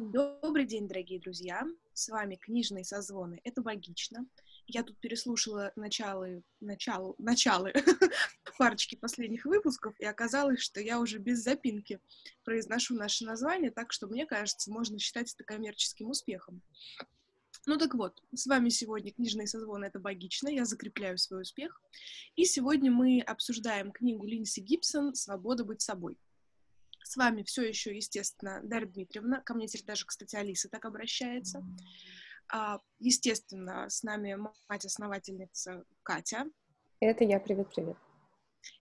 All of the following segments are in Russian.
Добрый день, дорогие друзья! С вами книжные созвоны. Это логично. Я тут переслушала начало, начало, начало парочки последних выпусков, и оказалось, что я уже без запинки произношу наше название, так что, мне кажется, можно считать это коммерческим успехом. Ну так вот, с вами сегодня книжные созвоны «Это богично», я закрепляю свой успех. И сегодня мы обсуждаем книгу Линси Гибсон «Свобода быть собой». С вами все еще, естественно, Дарья Дмитриевна. Ко мне теперь даже, кстати, Алиса так обращается. А, естественно, с нами мать-основательница Катя. Это я. Привет-привет.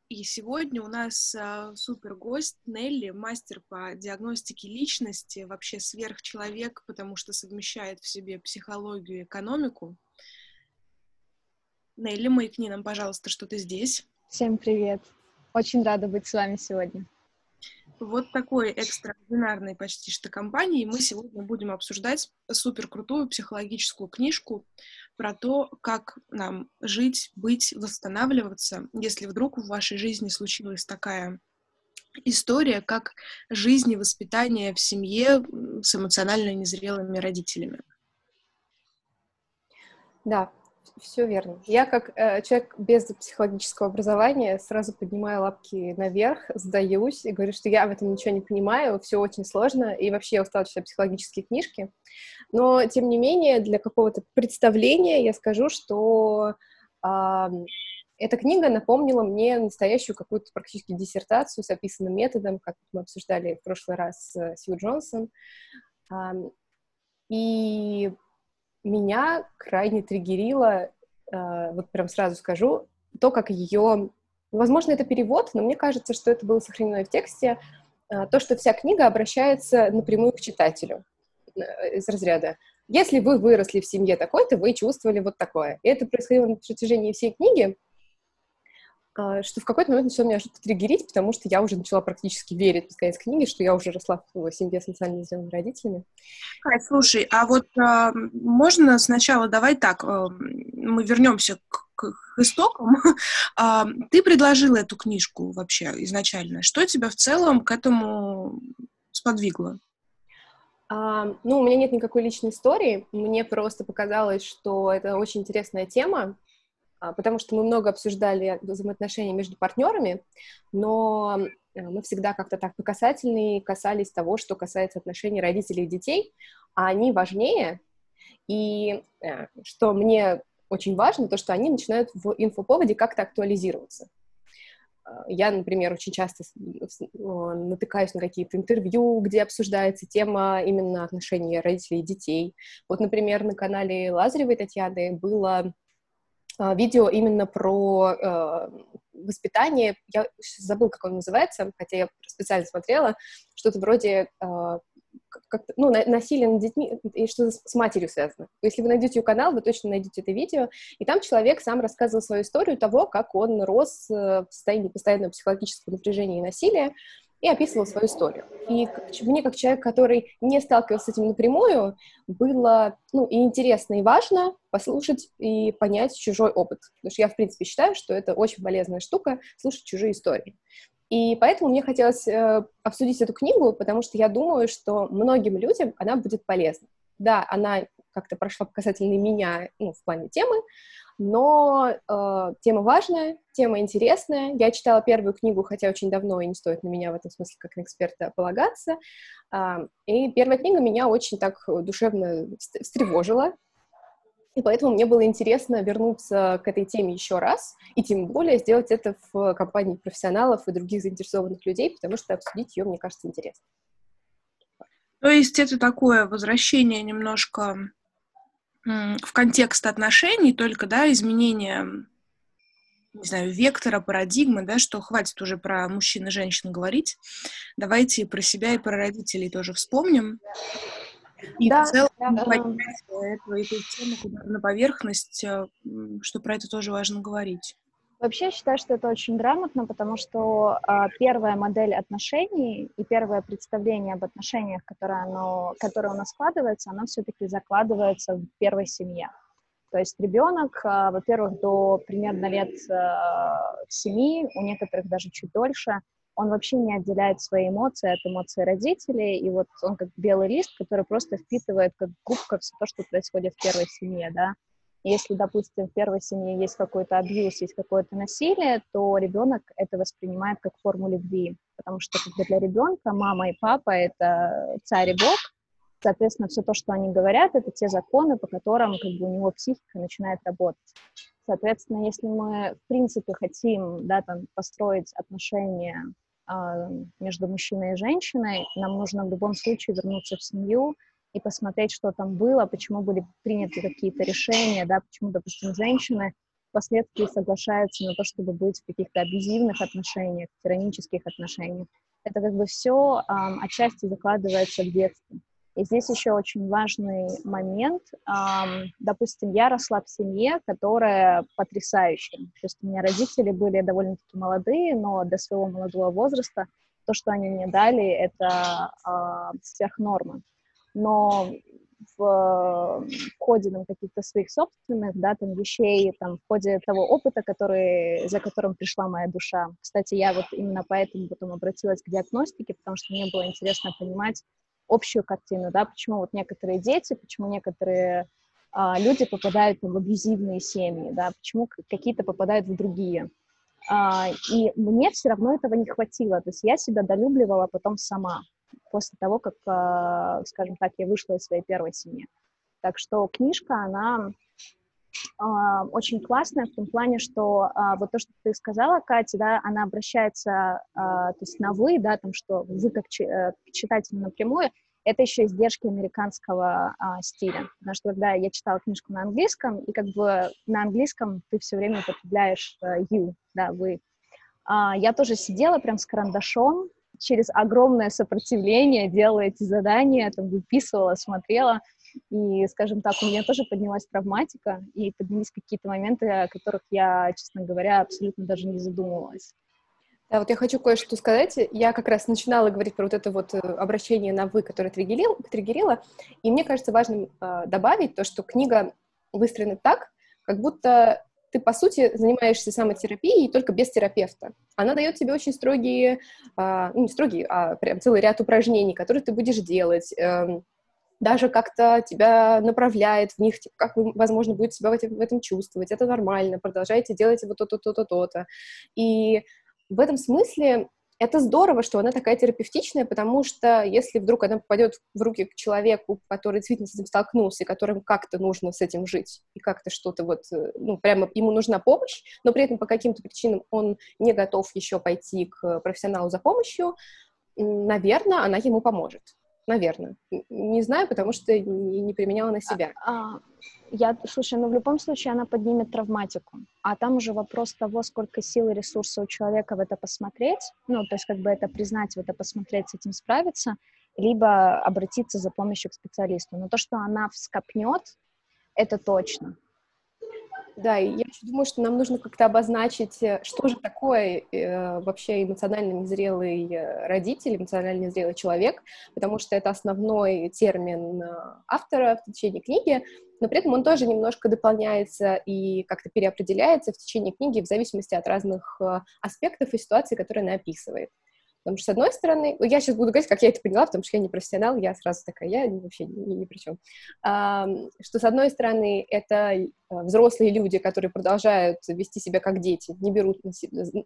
И сегодня у нас а, супер гость Нелли, мастер по диагностике личности, вообще сверхчеловек, потому что совмещает в себе психологию и экономику. Нелли, маякни нам, пожалуйста, что ты здесь. Всем привет. Очень рада быть с вами сегодня вот такой экстраординарной почти что компании мы сегодня будем обсуждать супер крутую психологическую книжку про то, как нам жить, быть, восстанавливаться, если вдруг в вашей жизни случилась такая история, как жизнь и воспитание в семье с эмоционально незрелыми родителями. Да, все верно. Я как э, человек без психологического образования сразу поднимаю лапки наверх, сдаюсь и говорю, что я в этом ничего не понимаю, все очень сложно, и вообще я устала читать психологические книжки. Но, тем не менее, для какого-то представления я скажу, что э, эта книга напомнила мне настоящую какую-то практически диссертацию с описанным методом, как мы обсуждали в прошлый раз с Сью Джонсон. Э, и меня крайне триггерило, э, вот прям сразу скажу, то, как ее... Возможно, это перевод, но мне кажется, что это было сохранено в тексте. Э, то, что вся книга обращается напрямую к читателю э, из разряда «Если вы выросли в семье такой-то, вы чувствовали вот такое». И это происходило на протяжении всей книги, что в какой-то момент начало меня что-то триггерить, потому что я уже начала практически верить в конец книги, что я уже росла в семье с социально зрелыми родителями. Кать, слушай, а вот а, можно сначала давай так, а, мы вернемся к, к, к истокам. А, ты предложила эту книжку вообще изначально. Что тебя в целом к этому сподвигло? А, ну, у меня нет никакой личной истории. Мне просто показалось, что это очень интересная тема, а, потому что мы много обсуждали взаимоотношения между партнерами, но э, мы всегда как-то так по касательной касались того, что касается отношений родителей и детей, а они важнее, и э, что мне очень важно, то, что они начинают в инфоповоде как-то актуализироваться. А, я, например, очень часто натыкаюсь на какие-то интервью, где обсуждается тема именно отношений родителей и детей. Вот, например, на канале Лазаревой Татьяны было а, видео именно про э, воспитание. Я забыл, как он называется, хотя я специально смотрела. Что-то вроде э, как ну, насилие над детьми и что с матерью связано. Если вы найдете ее канал, вы точно найдете это видео. И там человек сам рассказывал свою историю того, как он рос э, в состоянии постоянного психологического напряжения и насилия, и описывал свою историю. И мне, как человек, который не сталкивался с этим напрямую, было ну, и интересно, и важно послушать и понять чужой опыт. Потому что я, в принципе, считаю, что это очень полезная штука — слушать чужие истории. И поэтому мне хотелось э, обсудить эту книгу, потому что я думаю, что многим людям она будет полезна. Да, она как-то прошла по касательной меня ну, в плане темы, но э, тема важная, тема интересная. Я читала первую книгу, хотя очень давно, и не стоит на меня в этом смысле как на эксперта полагаться. Э, и первая книга меня очень так душевно встревожила, и поэтому мне было интересно вернуться к этой теме еще раз, и тем более сделать это в компании профессионалов и других заинтересованных людей, потому что обсудить ее, мне кажется, интересно. То есть это такое возвращение немножко в контекст отношений только, да, изменение, не знаю, вектора, парадигмы, да, что хватит уже про мужчин и женщин говорить, давайте про себя и про родителей тоже вспомним. И да, в целом да, да. поднять эту, эту тему на поверхность, э, что про это тоже важно говорить. Вообще я считаю, что это очень грамотно, потому что э, первая модель отношений и первое представление об отношениях, которое, оно, которое у нас складывается, оно все-таки закладывается в первой семье. То есть ребенок, э, во-первых, до примерно лет э, 7, у некоторых даже чуть дольше, он вообще не отделяет свои эмоции от эмоций родителей, и вот он как белый лист, который просто впитывает как губка все то, что происходит в первой семье, да. Если, допустим, в первой семье есть какой-то абьюз, есть какое-то насилие, то ребенок это воспринимает как форму любви, потому что как бы для ребенка мама и папа — это царь и бог, соответственно, все то, что они говорят, это те законы, по которым как бы у него психика начинает работать. Соответственно, если мы, в принципе, хотим, да, там, построить отношения э, между мужчиной и женщиной, нам нужно в любом случае вернуться в семью и посмотреть, что там было, почему были приняты какие-то решения, да, почему, допустим, женщины впоследствии соглашаются на то, чтобы быть в каких-то абьюзивных отношениях, тиранических отношениях. Это как бы все э, отчасти закладывается в детстве. И здесь еще очень важный момент. Допустим, я росла в семье, которая потрясающая. То есть у меня родители были довольно-таки молодые, но до своего молодого возраста то, что они мне дали, это сверхнорма. Но в, ходе там, каких-то своих собственных, да, там, вещей, там, в ходе того опыта, который, за которым пришла моя душа. Кстати, я вот именно поэтому потом обратилась к диагностике, потому что мне было интересно понимать, общую картину, да, почему вот некоторые дети, почему некоторые а, люди попадают в абьюзивные семьи, да, почему какие-то попадают в другие. А, и мне все равно этого не хватило, то есть я себя долюбливала потом сама, после того, как, а, скажем так, я вышла из своей первой семьи. Так что книжка, она а, очень классная в том плане, что а, вот то, что ты сказала, Катя, да, она обращается, а, то есть на вы, да, там, что вы как э, читатель напрямую, это еще издержки американского а, стиля. Потому что когда я читала книжку на английском, и как бы на английском ты все время употребляешь uh, you, да, вы. А, я тоже сидела прям с карандашом, через огромное сопротивление делала эти задания, там, выписывала, смотрела, и, скажем так, у меня тоже поднялась травматика, и поднялись какие-то моменты, о которых я, честно говоря, абсолютно даже не задумывалась. Да, вот я хочу кое-что сказать. Я как раз начинала говорить про вот это вот э, обращение на «вы», которое триггерило, триггерило и мне кажется важным э, добавить то, что книга выстроена так, как будто ты, по сути, занимаешься самотерапией только без терапевта. Она дает тебе очень строгие, э, ну, не строгие, а прям целый ряд упражнений, которые ты будешь делать, э, даже как-то тебя направляет в них, типа, как возможно, будете себя в этом, в этом чувствовать, это нормально, продолжайте делать вот то-то, то-то, то-то. И в этом смысле это здорово, что она такая терапевтичная, потому что если вдруг она попадет в руки к человеку, который действительно с этим столкнулся, и которым как-то нужно с этим жить, и как-то что-то вот, э, ну, прямо ему нужна помощь, но при этом по каким-то причинам он не готов еще пойти к профессионалу за помощью, наверное, она ему поможет. Наверное. Не знаю, потому что не, не применяла на себя. А, а, я, слушай, ну в любом случае она поднимет травматику. А там уже вопрос того, сколько сил и ресурсов у человека в это посмотреть, ну, то есть как бы это признать, в это посмотреть, с этим справиться, либо обратиться за помощью к специалисту. Но то, что она вскопнет, это точно. Да, и я думаю, что нам нужно как-то обозначить, э, что же такое э, вообще эмоционально незрелый э, родитель, эмоционально незрелый человек, потому что это основной термин э, автора в течение книги, но при этом он тоже немножко дополняется и как-то переопределяется в течение книги в зависимости от разных аспектов и ситуаций, которые она описывает. Потому что, с одной стороны, ну, я сейчас буду говорить, как я это поняла, потому что я не профессионал, я сразу такая, я вообще ни, ни при чем. А, что, с одной стороны, это э, взрослые люди, которые продолжают вести себя как дети, не берут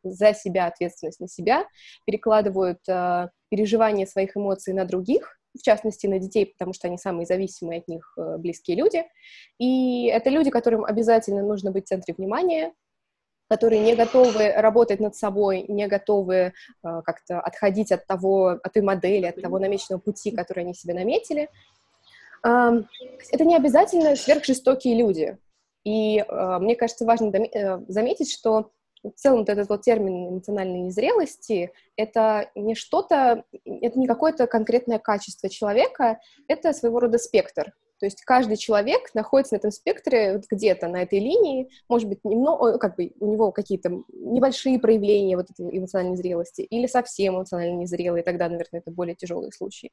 за себя ответственность на себя, перекладывают а, переживания своих эмоций на других, в частности, на детей, потому что они самые зависимые от них э, близкие люди. И это люди, которым обязательно нужно быть в центре внимания, которые не готовы работать над собой, не готовы э, как-то отходить от того, от той модели, от того намеченного пути, который они себе наметили. Это не обязательно сверхжестокие люди. И э, мне кажется, важно э, заметить, что в целом вот этот вот термин эмоциональной незрелости — это не что-то, это не какое-то конкретное качество человека, это своего рода спектр. То есть каждый человек находится на этом спектре вот где-то на этой линии, может быть, немного, как бы у него какие-то небольшие проявления вот этой эмоциональной зрелости или совсем эмоционально незрелые, тогда, наверное, это более тяжелые случаи.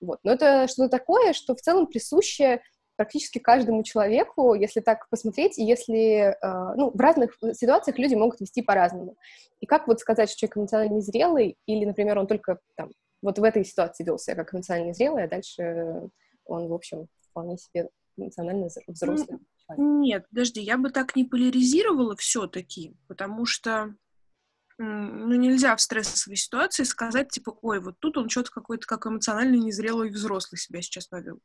Вот. Но это что-то такое, что в целом присуще практически каждому человеку, если так посмотреть, и если, э, ну, в разных ситуациях люди могут вести по-разному. И как вот сказать, что человек эмоционально незрелый, или, например, он только там вот в этой ситуации вел себя как эмоционально незрелый, а дальше он, в общем, вполне себе эмоционально взрослый. Нет, подожди, я бы так не поляризировала все-таки, потому что ну, нельзя в стрессовой ситуации сказать, типа, ой, вот тут он что-то какой-то как эмоционально незрелый взрослый себя сейчас повел.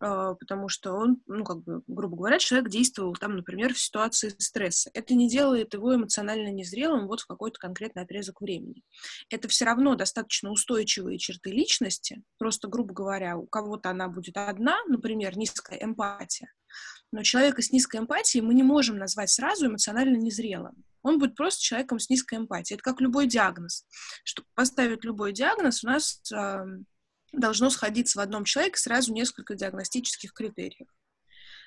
А, потому что он, ну, как бы, грубо говоря, человек действовал там, например, в ситуации стресса. Это не делает его эмоционально незрелым вот в какой-то конкретный отрезок времени. Это все равно достаточно устойчивые черты личности. Просто, грубо говоря, у кого-то она будет одна, например, низкая эмпатия. Но человека с низкой эмпатией мы не можем назвать сразу эмоционально незрелым. Он будет просто человеком с низкой эмпатией. Это как любой диагноз. Чтобы поставить любой диагноз, у нас должно сходиться в одном человеке сразу несколько диагностических критериев.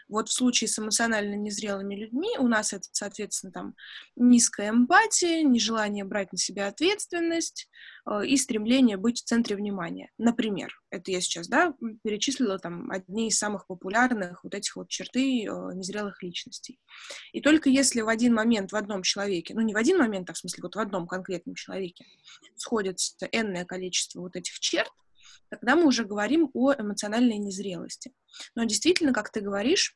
Вот в случае с эмоционально незрелыми людьми у нас это, соответственно, там низкая эмпатия, нежелание брать на себя ответственность э, и стремление быть в центре внимания. Например, это я сейчас, да, перечислила там одни из самых популярных вот этих вот черты э, незрелых личностей. И только если в один момент в одном человеке, ну не в один момент, а в смысле вот в одном конкретном человеке сходится энное количество вот этих черт, тогда мы уже говорим о эмоциональной незрелости. Но действительно, как ты говоришь,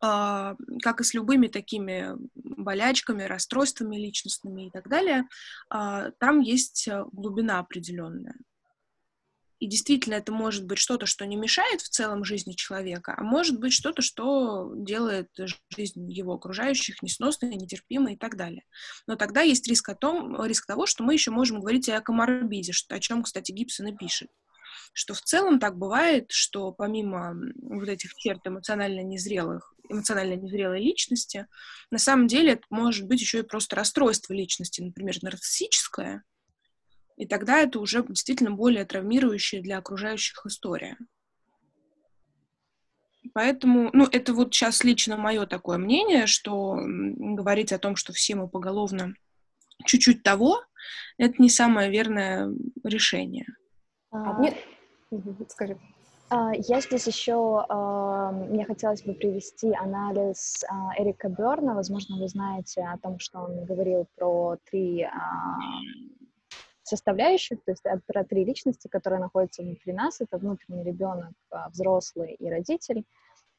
а, как и с любыми такими болячками, расстройствами личностными и так далее, а, там есть э, глубина определенная. И действительно, это может быть что-то, что не мешает в целом жизни человека, а может быть что-то, что делает жизнь его окружающих несносной, нетерпимой и так далее. Но тогда есть риск, о том, риск того, что мы еще можем говорить о коморбиде, о чем, кстати, Гибсон и пишет что в целом так бывает, что помимо вот этих черт эмоционально незрелых, эмоционально незрелой личности, на самом деле это может быть еще и просто расстройство личности, например, нарциссическое, и тогда это уже действительно более травмирующая для окружающих история. Поэтому, ну, это вот сейчас лично мое такое мнение, что говорить о том, что все мы поголовно чуть-чуть того, это не самое верное решение. А, мне, Скажи. А, я здесь еще, а, мне хотелось бы привести анализ а, Эрика Берна. Возможно, вы знаете о том, что он говорил про три составляющих, то есть про три личности, которые находятся внутри нас. Это внутренний ребенок, взрослый и родитель.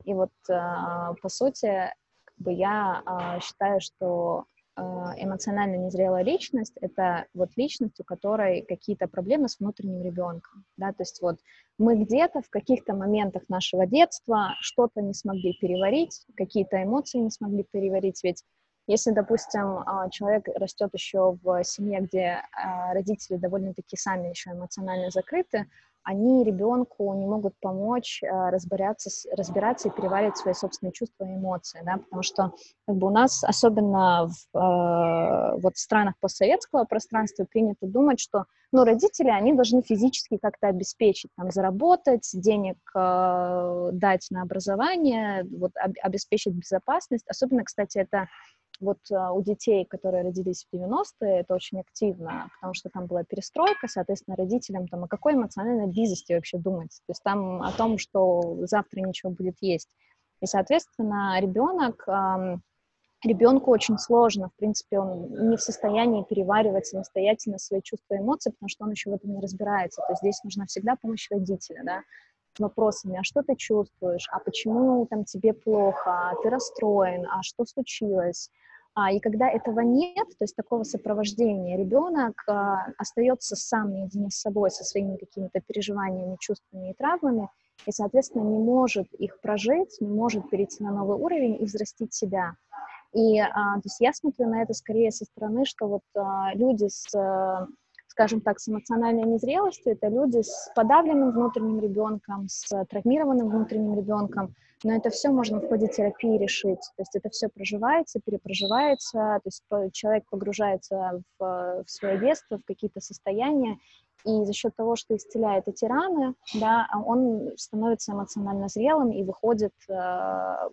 И вот, по сути, как бы я считаю, что а, эмоционально незрелая личность — это вот личность, у которой какие-то проблемы с внутренним ребенком, да, то есть вот мы где-то в каких-то моментах нашего детства что-то не смогли переварить, какие-то эмоции не смогли переварить, ведь если, допустим, а, человек растет еще в семье, где а, родители довольно-таки сами еще эмоционально закрыты, они ребенку не могут помочь э, разбираться, разбираться и переваривать свои собственные чувства и эмоции, да, потому что как бы у нас, особенно в э, вот странах постсоветского пространства, принято думать, что ну, родители, они должны физически как-то обеспечить, там, заработать, денег э, дать на образование, вот, об, обеспечить безопасность. Особенно, кстати, это вот а, у детей, которые родились в 90-е, это очень активно, потому что там была перестройка, соответственно, родителям там о какой эмоциональной близости вообще думать, то есть там о том, что завтра ничего будет есть. И, соответственно, ребенок, ребенку очень сложно, в принципе, он не в состоянии переваривать самостоятельно свои чувства и эмоции, потому что он еще в этом не разбирается. То есть здесь нужна всегда помощь родителя, да, вопросами, а что ты чувствуешь, а почему там тебе плохо, а ты расстроен, а что случилось, а, и когда этого нет, то есть такого сопровождения, ребенок а, остается сам наедине с собой, со своими какими-то переживаниями, чувствами и травмами, и, соответственно, не может их прожить, не может перейти на новый уровень и взрастить себя. И а, то есть я смотрю на это скорее со стороны, что вот а, люди с скажем так, с эмоциональной незрелостью, это люди с подавленным внутренним ребенком, с травмированным внутренним ребенком, но это все можно в ходе терапии решить. То есть это все проживается, перепроживается, то есть человек погружается в, в свое детство, в какие-то состояния, и за счет того, что исцеляет эти раны, да, он становится эмоционально зрелым и выходит э,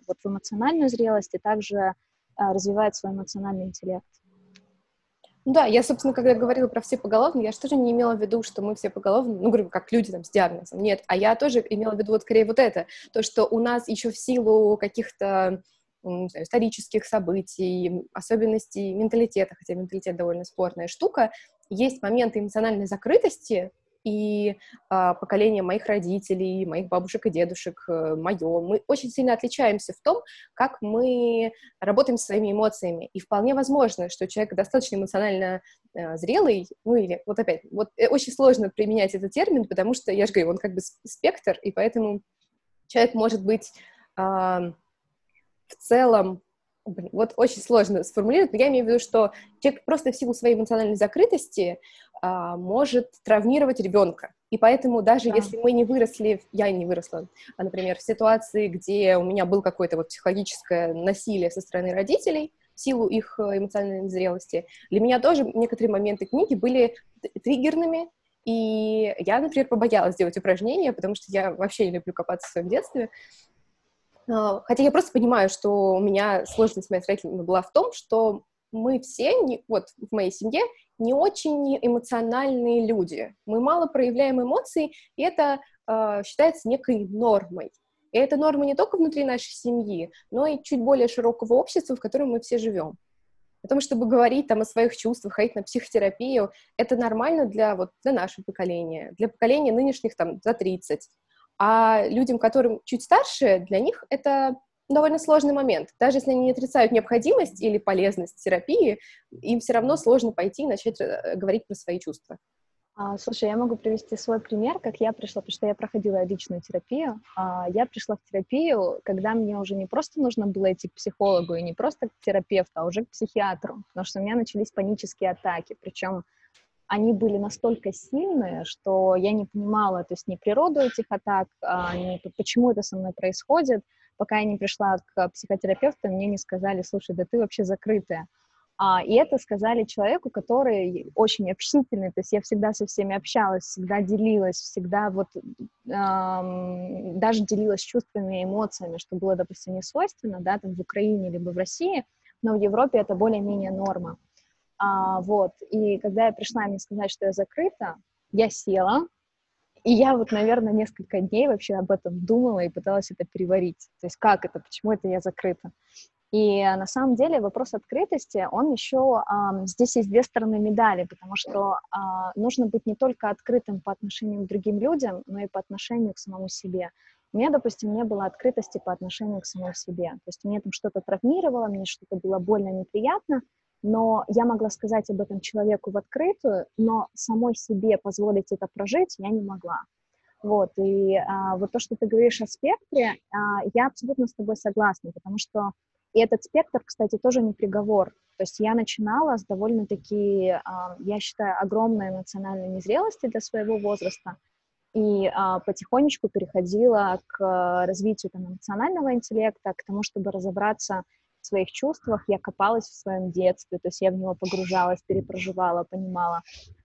вот в эмоциональную зрелость и также э, развивает свой эмоциональный интеллект. Да, я, собственно, когда говорила про все поголовно, я же тоже не имела в виду, что мы все поголовно, ну, говорю, как люди там с диагнозом. Нет, а я тоже имела в виду вот скорее вот это, то, что у нас еще в силу каких-то знаю, исторических событий, особенностей менталитета, хотя менталитет довольно спорная штука, есть моменты эмоциональной закрытости, и а, поколение моих родителей, моих бабушек и дедушек, э, мое, мы очень сильно отличаемся в том, как мы работаем со своими эмоциями. И вполне возможно, что человек достаточно эмоционально э, зрелый, ну или вот опять, вот э, очень сложно применять этот термин, потому что, я же говорю, он как бы спектр, и поэтому человек может быть э, в целом Блин, вот очень сложно сформулировать, но я имею в виду, что человек просто в силу своей эмоциональной закрытости а, может травмировать ребенка. И поэтому даже да. если мы не выросли, я не выросла, а, например, в ситуации, где у меня был какое-то вот психологическое насилие со стороны родителей, в силу их э, эмоциональной зрелости, для меня тоже некоторые моменты книги были триггерными, и я, например, побоялась делать упражнения, потому что я вообще не люблю копаться в своем детстве. А, хотя я просто понимаю, что у меня сложность с моими родителями была в том, что мы все, не, вот в моей семье, не очень эмоциональные люди. Мы мало проявляем эмоций, и это э, считается некой нормой. И это норма не только внутри нашей семьи, но и чуть более широкого общества, в котором мы все живем. О том, чтобы говорить там о своих чувствах, ходить на психотерапию, это нормально для, вот, для нашего поколения, для поколения нынешних там за 30. А людям, которым чуть старше, для них это довольно сложный момент. Даже если они не отрицают необходимость или полезность терапии, им все равно сложно пойти и начать э, говорить про свои чувства. А, слушай, я могу привести свой пример, как я пришла, потому что я проходила личную терапию. А, я пришла в терапию, когда мне уже не просто нужно было идти к психологу и не просто к терапевту, а уже к психиатру, потому что у меня начались панические атаки, причем они были настолько сильные, что я не понимала, то есть ни природу этих атак, а, ни почему это со мной происходит, пока я не пришла к психотерапевту, мне не сказали, слушай, да ты вообще закрытая. А, и это сказали человеку, который очень общительный, то есть я всегда со всеми общалась, всегда делилась, всегда вот эм, даже делилась чувствами и эмоциями, что было, допустим, не свойственно, да, там в Украине либо в России, но в Европе это более-менее норма. А, вот, и когда я пришла мне сказать, что я закрыта, я села, и я вот, наверное, несколько дней вообще об этом думала и пыталась это переварить. То есть как это, почему это я закрыта. И на самом деле вопрос открытости, он еще, э, здесь есть две стороны медали, потому что э, нужно быть не только открытым по отношению к другим людям, но и по отношению к самому себе. У меня, допустим, не было открытости по отношению к самому себе. То есть мне там что-то травмировало, мне что-то было больно, неприятно, но я могла сказать об этом человеку в открытую, но самой себе позволить это прожить я не могла. Вот, и а, вот то, что ты говоришь о спектре, а, я абсолютно с тобой согласна, потому что и этот спектр, кстати, тоже не приговор. То есть я начинала с довольно-таки, а, я считаю, огромной эмоциональной незрелости для своего возраста, и а, потихонечку переходила к развитию там, эмоционального интеллекта, к тому, чтобы разобраться в своих чувствах, я копалась в своем детстве, то есть я в него погружалась, перепроживала, понимала.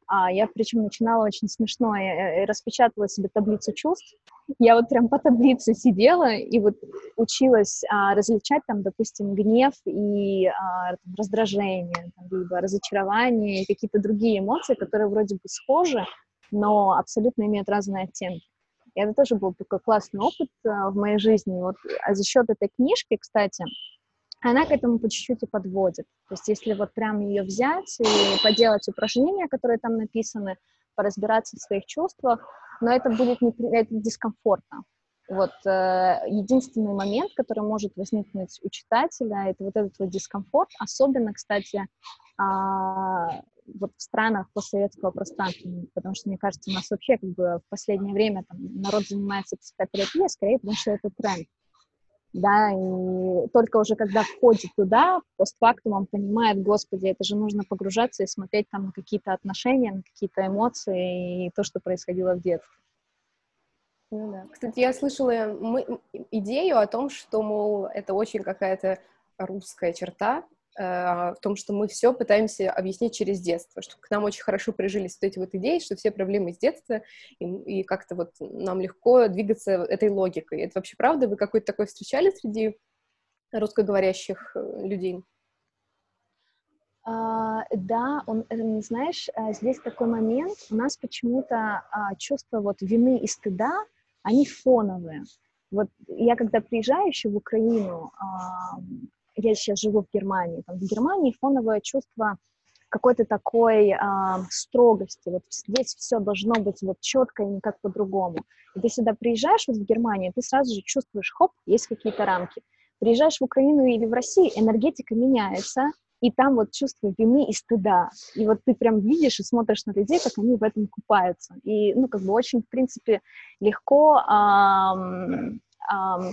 А я причем начинала очень смешно, я, я распечатала себе таблицу чувств, я вот прям по таблице сидела и вот училась а, различать там, допустим, гнев и а, там, раздражение, там, либо разочарование и какие-то другие эмоции, которые вроде бы схожи, но абсолютно имеют разные оттенки. И это тоже был такой классный опыт а, в моей жизни. Вот, а за счет этой книжки, кстати, она к этому по чуть-чуть и подводит. То есть если вот прям ее взять и поделать упражнения, которые там написаны, поразбираться в своих чувствах, но это будет не, это дискомфортно. Вот э, единственный момент, который может возникнуть у читателя, это вот этот вот дискомфорт, особенно, кстати, э, вот в странах постсоветского пространства, потому что, мне кажется, у нас вообще как бы в последнее время там, народ занимается психотерапией, скорее потому что это тренд да, и только уже когда входит туда, постфактум он понимает, господи, это же нужно погружаться и смотреть там на какие-то отношения, на какие-то эмоции и то, что происходило в детстве. Ну, да. Кстати, я слышала мы, идею о том, что, мол, это очень какая-то русская черта, в том, что мы все пытаемся объяснить через детство, что к нам очень хорошо прижились вот эти вот идеи, что все проблемы из детства, и, и как-то вот нам легко двигаться этой логикой. Это вообще правда? Вы какой-то такой встречали среди русскоговорящих э, людей? А, да, он, э, знаешь, э, здесь такой момент, у нас почему-то а, чувство вот вины и стыда, они фоновые. Вот я когда приезжаю еще в Украину, а, я сейчас живу в Германии, там в Германии фоновое чувство какой-то такой а, строгости. Вот здесь все должно быть вот четко и никак по-другому. И ты сюда приезжаешь вот в Германию, ты сразу же чувствуешь, хоп, есть какие-то рамки. Приезжаешь в Украину или в Россию, энергетика меняется, и там вот чувство вины и стыда. И вот ты прям видишь и смотришь на людей, как они в этом купаются. И, ну, как бы очень, в принципе, легко, эм,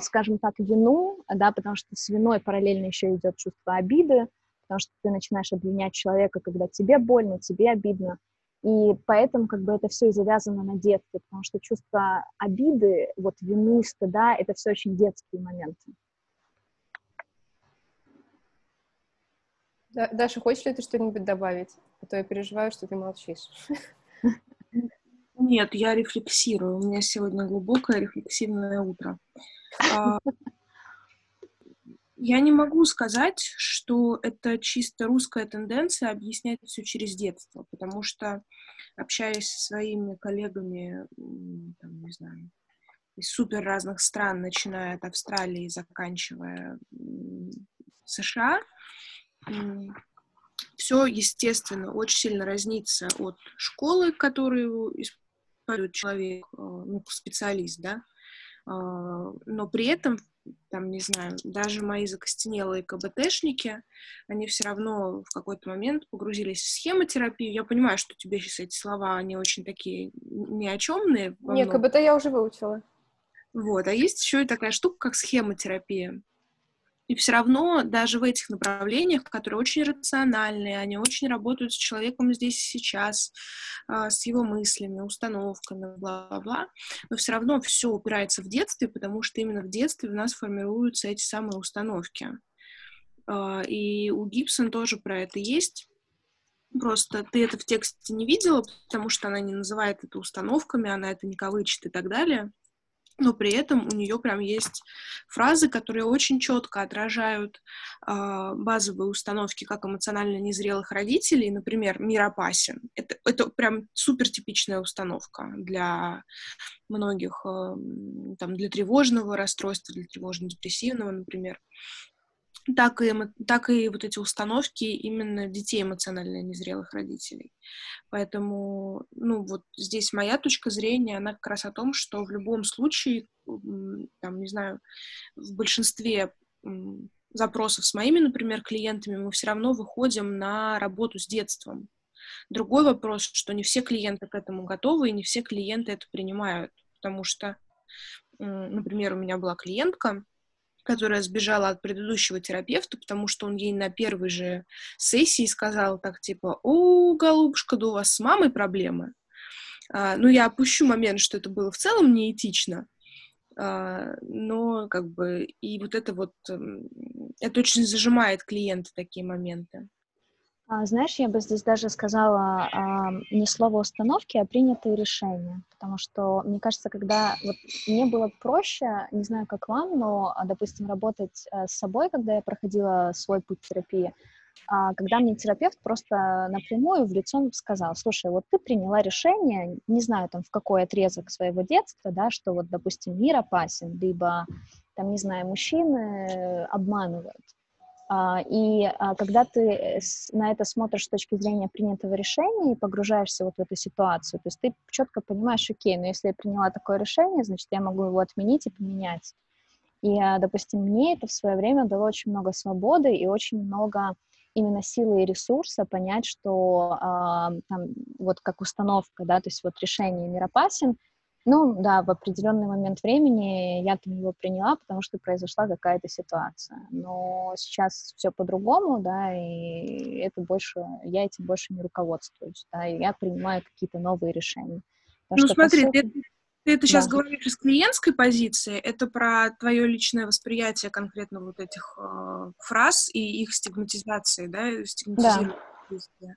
скажем так, вину, да, потому что с виной параллельно еще идет чувство обиды, потому что ты начинаешь обвинять человека, когда тебе больно, тебе обидно. И поэтому как бы это все и завязано на детстве, потому что чувство обиды, вот вины, стыда, это все очень детские моменты. Да, Даша, хочешь ли ты что-нибудь добавить? А то я переживаю, что ты молчишь. Нет, я рефлексирую. У меня сегодня глубокое рефлексивное утро. А, я не могу сказать, что это чисто русская тенденция объяснять все через детство, потому что, общаясь со своими коллегами, там, не знаю, из супер разных стран, начиная от Австралии, заканчивая США, все, естественно, очень сильно разнится от школы, которую человек, э, ну, специалист, да, а, но при этом, там, не знаю, даже мои закостенелые КБТшники, они все равно в какой-то момент погрузились в схемотерапию. Я понимаю, что тебе сейчас эти слова, они очень такие ни о чемные. Не, КБТ я уже выучила. Вот, а есть еще и такая штука, как схемотерапия. И все равно даже в этих направлениях, которые очень рациональные, они очень работают с человеком здесь и сейчас, а, с его мыслями, установками, бла-бла-бла, но все равно все упирается в детстве, потому что именно в детстве у нас формируются эти самые установки. А, и у Гибсон тоже про это есть. Просто ты это в тексте не видела, потому что она не называет это установками, она это не кавычит и так далее но при этом у нее прям есть фразы, которые очень четко отражают э, базовые установки как эмоционально незрелых родителей, например, мир опасен. Это, это прям супер типичная установка для многих, э, там, для тревожного расстройства, для тревожно-депрессивного, например так и, так и вот эти установки именно детей эмоционально незрелых родителей. Поэтому, ну, вот здесь моя точка зрения, она как раз о том, что в любом случае, там, не знаю, в большинстве запросов с моими, например, клиентами мы все равно выходим на работу с детством. Другой вопрос, что не все клиенты к этому готовы, и не все клиенты это принимают, потому что, например, у меня была клиентка, которая сбежала от предыдущего терапевта, потому что он ей на первой же сессии сказал так, типа, «О, голубушка, да у вас с мамой проблемы». А, ну, я опущу момент, что это было в целом неэтично, а, но как бы и вот это вот, это очень зажимает клиента такие моменты. А, знаешь, я бы здесь даже сказала а, не слово установки, а принятые решения, потому что, мне кажется, когда вот мне было проще, не знаю, как вам, но, а, допустим, работать а, с собой, когда я проходила свой путь терапии, а, когда мне терапевт просто напрямую в лицо сказал, слушай, вот ты приняла решение, не знаю, там, в какой отрезок своего детства, да, что вот, допустим, мир опасен, либо, там, не знаю, мужчины обманывают, а, и а, когда ты э, на это смотришь с точки зрения принятого решения и погружаешься вот в эту ситуацию, то есть ты четко понимаешь, окей, но если я приняла такое решение, значит, я могу его отменить и поменять. И, а, допустим, мне это в свое время дало очень много свободы и очень много именно силы и ресурса понять, что там вот как установка, да, то есть вот решение мир опасен, ну, да, в определенный момент времени я там его приняла, потому что произошла какая-то ситуация. Но сейчас все по-другому, да, и это больше, я этим больше не руководствуюсь, да, и я принимаю какие-то новые решения. Потому ну, смотри, сути... ты, ты это сейчас да. говоришь из клиентской позиции, это про твое личное восприятие конкретно вот этих э, фраз и их стигматизации, да, стигматизации. Да.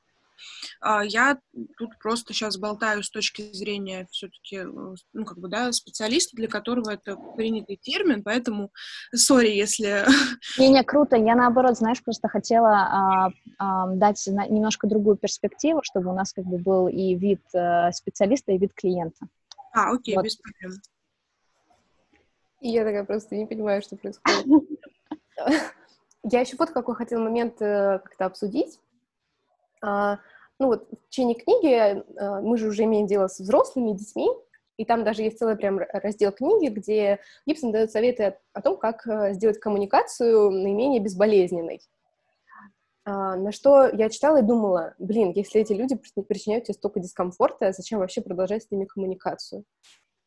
А, я тут просто сейчас болтаю с точки зрения все-таки, э, ну, как бы, да, специалиста, для которого это принятый термин, поэтому, сори, если... Не-не, круто. Я, наоборот, знаешь, просто хотела а, а, дать немножко другую перспективу, чтобы у нас как бы был и вид а, специалиста, и вид клиента. А, окей, вот. без проблем. И я такая просто не понимаю, что происходит. Я еще вот какой хотела момент э, как-то обсудить. А, ну вот в течение книги э, мы же уже имеем дело с взрослыми детьми, и там даже есть целый прям раздел книги, где Гибсон дает советы о том, как э, сделать коммуникацию наименее безболезненной. А, на что я читала и думала, блин, если эти люди причиняют тебе столько дискомфорта, зачем вообще продолжать с ними коммуникацию?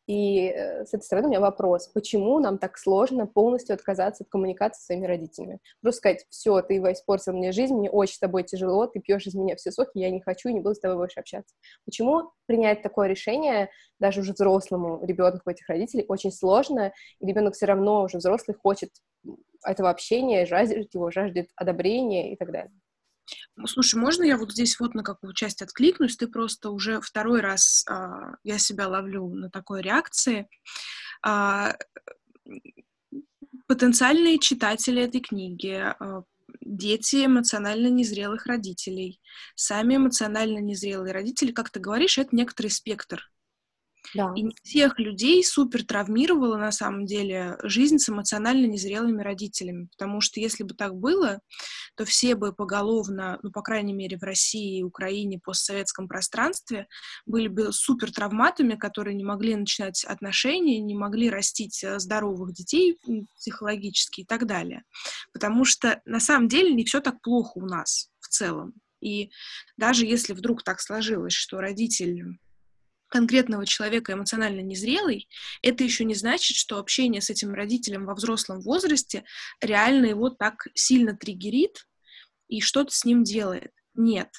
И э, с этой стороны у меня вопрос, почему нам так сложно полностью отказаться от коммуникации с своими родителями? Просто сказать, все, ты испортил мне жизнь, мне очень с тобой тяжело, ты пьешь из меня все соки, я не хочу и не буду с тобой больше общаться. Почему принять такое решение даже уже взрослому ребенку этих родителей очень сложно, и ребенок все равно уже взрослый хочет этого общения, жаждет его, жаждет одобрения и так далее? Слушай, можно я вот здесь вот на какую часть откликнусь? Ты просто уже второй раз а, я себя ловлю на такой реакции. А, потенциальные читатели этой книги, а, дети эмоционально незрелых родителей, сами эмоционально незрелые родители, как ты говоришь, это некоторый спектр да. И не всех людей супер травмировала на самом деле жизнь с эмоционально незрелыми родителями. Потому что если бы так было, то все бы поголовно, ну, по крайней мере, в России, Украине, постсоветском пространстве, были бы супер травматами, которые не могли начинать отношения, не могли растить э, здоровых детей психологически и так далее. Потому что на самом деле не все так плохо у нас в целом. И даже если вдруг так сложилось, что родитель конкретного человека эмоционально незрелый, это еще не значит, что общение с этим родителем во взрослом возрасте реально его так сильно триггерит и что-то с ним делает. Нет.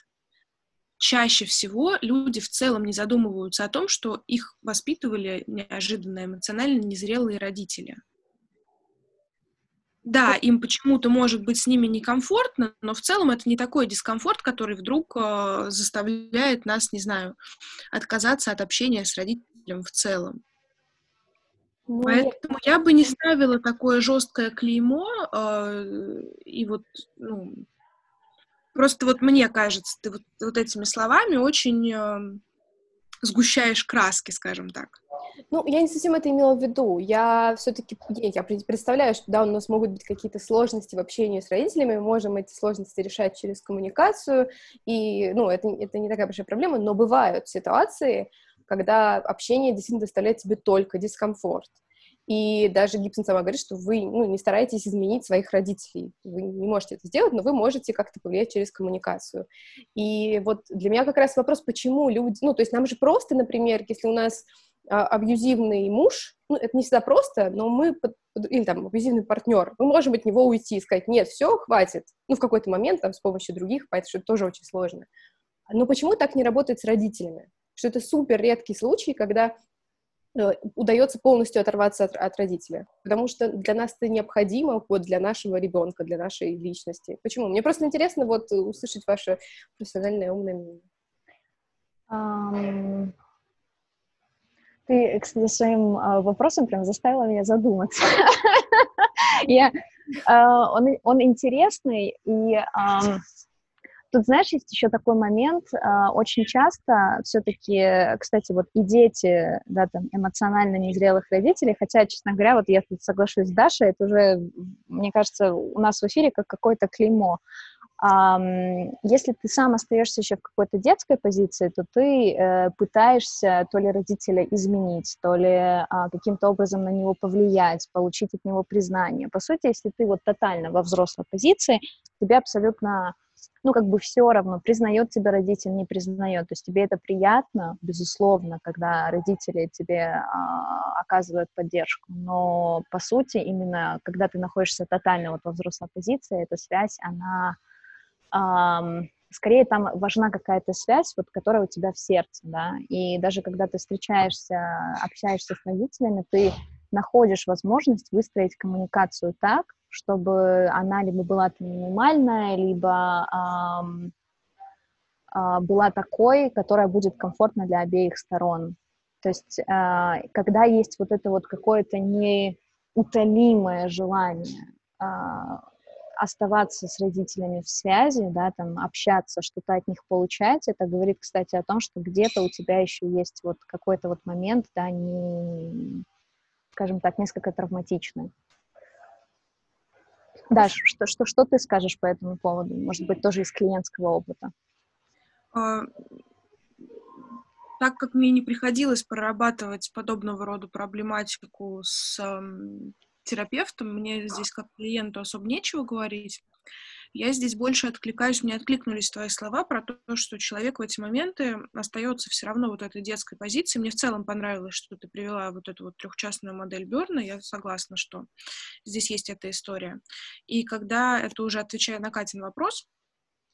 Чаще всего люди в целом не задумываются о том, что их воспитывали неожиданно эмоционально незрелые родители. Да, им почему-то может быть с ними некомфортно, но в целом это не такой дискомфорт, который вдруг э, заставляет нас, не знаю, отказаться от общения с родителем в целом. Ну, Поэтому я бы не ставила такое жесткое клеймо, э, и вот, ну, просто вот мне кажется, ты вот, вот этими словами очень э, сгущаешь краски, скажем так. Ну, я не совсем это имела в виду. Я все-таки я представляю, что да, у нас могут быть какие-то сложности в общении с родителями, мы можем эти сложности решать через коммуникацию, и, ну, это, это не такая большая проблема, но бывают ситуации, когда общение действительно доставляет тебе только дискомфорт. И даже Гибсон сама говорит, что вы ну, не стараетесь изменить своих родителей. Вы не можете это сделать, но вы можете как-то повлиять через коммуникацию. И вот для меня как раз вопрос, почему люди... Ну, то есть нам же просто, например, если у нас абьюзивный муж, ну, это не всегда просто, но мы, или там абьюзивный партнер, мы можем от него уйти и сказать, нет, все, хватит. Ну, в какой-то момент, там, с помощью других, поэтому что это тоже очень сложно. Но почему так не работает с родителями? Что это супер редкий случай, когда э, удается полностью оторваться от, от родителя, потому что для нас это необходимо вот для нашего ребенка, для нашей личности. Почему? Мне просто интересно вот услышать ваше профессиональное умное мнение. Um, ты, кстати, своим а, вопросом прям заставила меня задуматься. Я, а, он, он интересный, и тут, знаешь, есть еще такой момент, а, очень часто все-таки, кстати, вот и дети, да, там, эмоционально незрелых родителей, хотя, честно говоря, вот я тут соглашусь с Дашей, это уже, мне кажется, у нас в эфире как какое-то клеймо, если ты сам остаешься еще в какой-то детской позиции, то ты э, пытаешься то ли родителя изменить, то ли а, каким-то образом на него повлиять, получить от него признание. По сути, если ты вот тотально во взрослой позиции, тебе абсолютно ну, как бы все равно, признает тебя родитель, не признает. То есть тебе это приятно, безусловно, когда родители тебе а, оказывают поддержку, но, по сути, именно когда ты находишься тотально вот во взрослой позиции, эта связь, она скорее там важна какая-то связь, вот, которая у тебя в сердце, да, и даже когда ты встречаешься, общаешься с родителями, ты находишь возможность выстроить коммуникацию так, чтобы она либо была минимальная, либо, а, была такой, которая будет комфортна для обеих сторон. То есть, а, когда есть вот это вот какое-то неутолимое желание а, оставаться с родителями в связи, да, там, общаться, что-то от них получать, это говорит, кстати, о том, что где-то у тебя еще есть вот какой-то вот момент, да, не, скажем так, несколько травматичный. Даш, что, что, что ты скажешь по этому поводу? Может быть, тоже из клиентского опыта? А, так как мне не приходилось прорабатывать подобного рода проблематику с терапевтом, мне здесь как клиенту особо нечего говорить. Я здесь больше откликаюсь, мне откликнулись твои слова про то, что человек в эти моменты остается все равно вот этой детской позиции. Мне в целом понравилось, что ты привела вот эту вот трехчастную модель Берна. Я согласна, что здесь есть эта история. И когда это уже отвечая на Катин вопрос,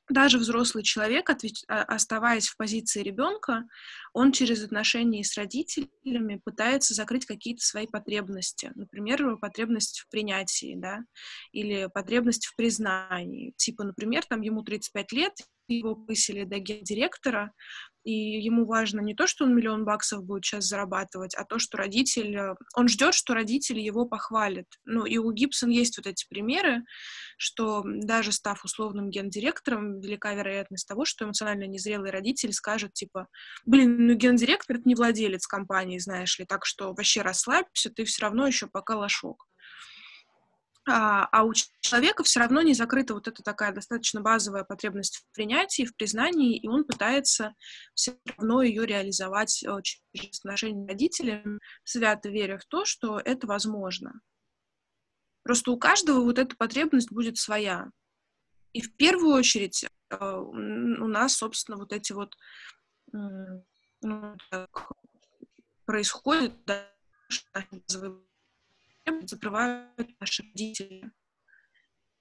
даже взрослый человек, а, оставаясь в позиции ребенка, он через отношения с родителями пытается закрыть какие-то свои потребности. Например, потребность в принятии, да, или потребность в признании. Типа, например, там ему 35 лет, его повысили до гендиректора, и ему важно не то, что он миллион баксов будет сейчас зарабатывать, а то, что родитель... Э, он ждет, что родители его похвалят. Ну, и у Гибсон есть вот эти примеры, что даже став условным гендиректором, велика вероятность того, что эмоционально незрелый родитель скажет, типа, блин, ну гендиректор — это не владелец компании, знаешь ли, так что вообще расслабься, ты все равно еще пока лошок а, а у человека все равно не закрыта вот эта такая достаточно базовая потребность в принятии, в признании, и он пытается все равно ее реализовать э, через отношения с родителями, свято веря в то, что это возможно. Просто у каждого вот эта потребность будет своя. И в первую очередь э, у нас, собственно, вот эти вот ну, так, происходит да, закрывают наши родители.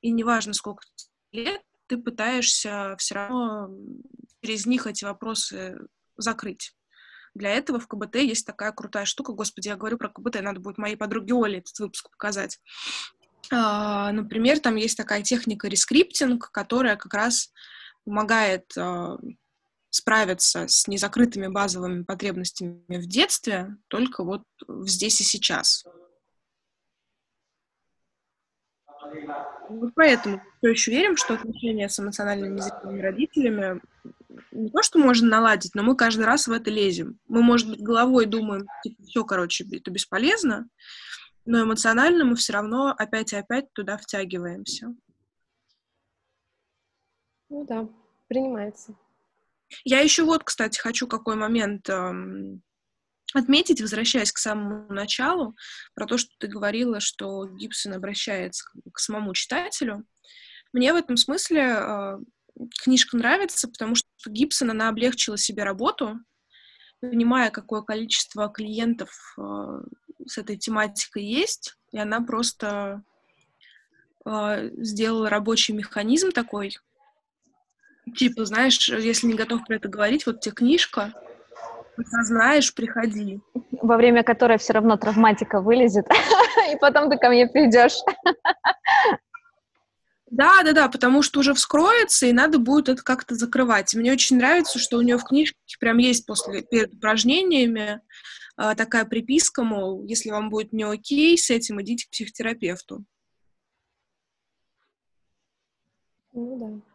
И неважно, сколько лет, ты пытаешься все равно через них эти вопросы закрыть. Для этого в КБТ есть такая крутая штука. Господи, я говорю про КБТ, надо будет моей подруге Оле этот выпуск показать. А, например, там есть такая техника rescripting, которая как раз помогает а, справиться с незакрытыми базовыми потребностями в детстве только вот здесь и сейчас. Вот поэтому все еще верим, что отношения с эмоционально незрелыми родителями не то, что можно наладить, но мы каждый раз в это лезем. Мы, может быть, головой думаем, типа, все, короче, это бесполезно, но эмоционально мы все равно опять и опять туда втягиваемся. Ну да, принимается. Я еще вот, кстати, хочу какой момент эм, отметить, возвращаясь к самому началу, про то, что ты говорила, что Гибсон обращается к самому читателю. Мне в этом смысле э, книжка нравится, потому что Гибсон, она облегчила себе работу, понимая, какое количество клиентов э, с этой тематикой есть, и она просто э, сделала рабочий механизм такой, типа, знаешь, если не готов про это говорить, вот тебе книжка, знаешь, приходи. Во время которой все равно травматика вылезет, и потом ты ко мне придешь. Да, да, да, потому что уже вскроется, и надо будет это как-то закрывать. мне очень нравится, что у нее в книжке прям есть после перед упражнениями э, такая приписка, мол, если вам будет не окей с этим, идите к психотерапевту. Ну да.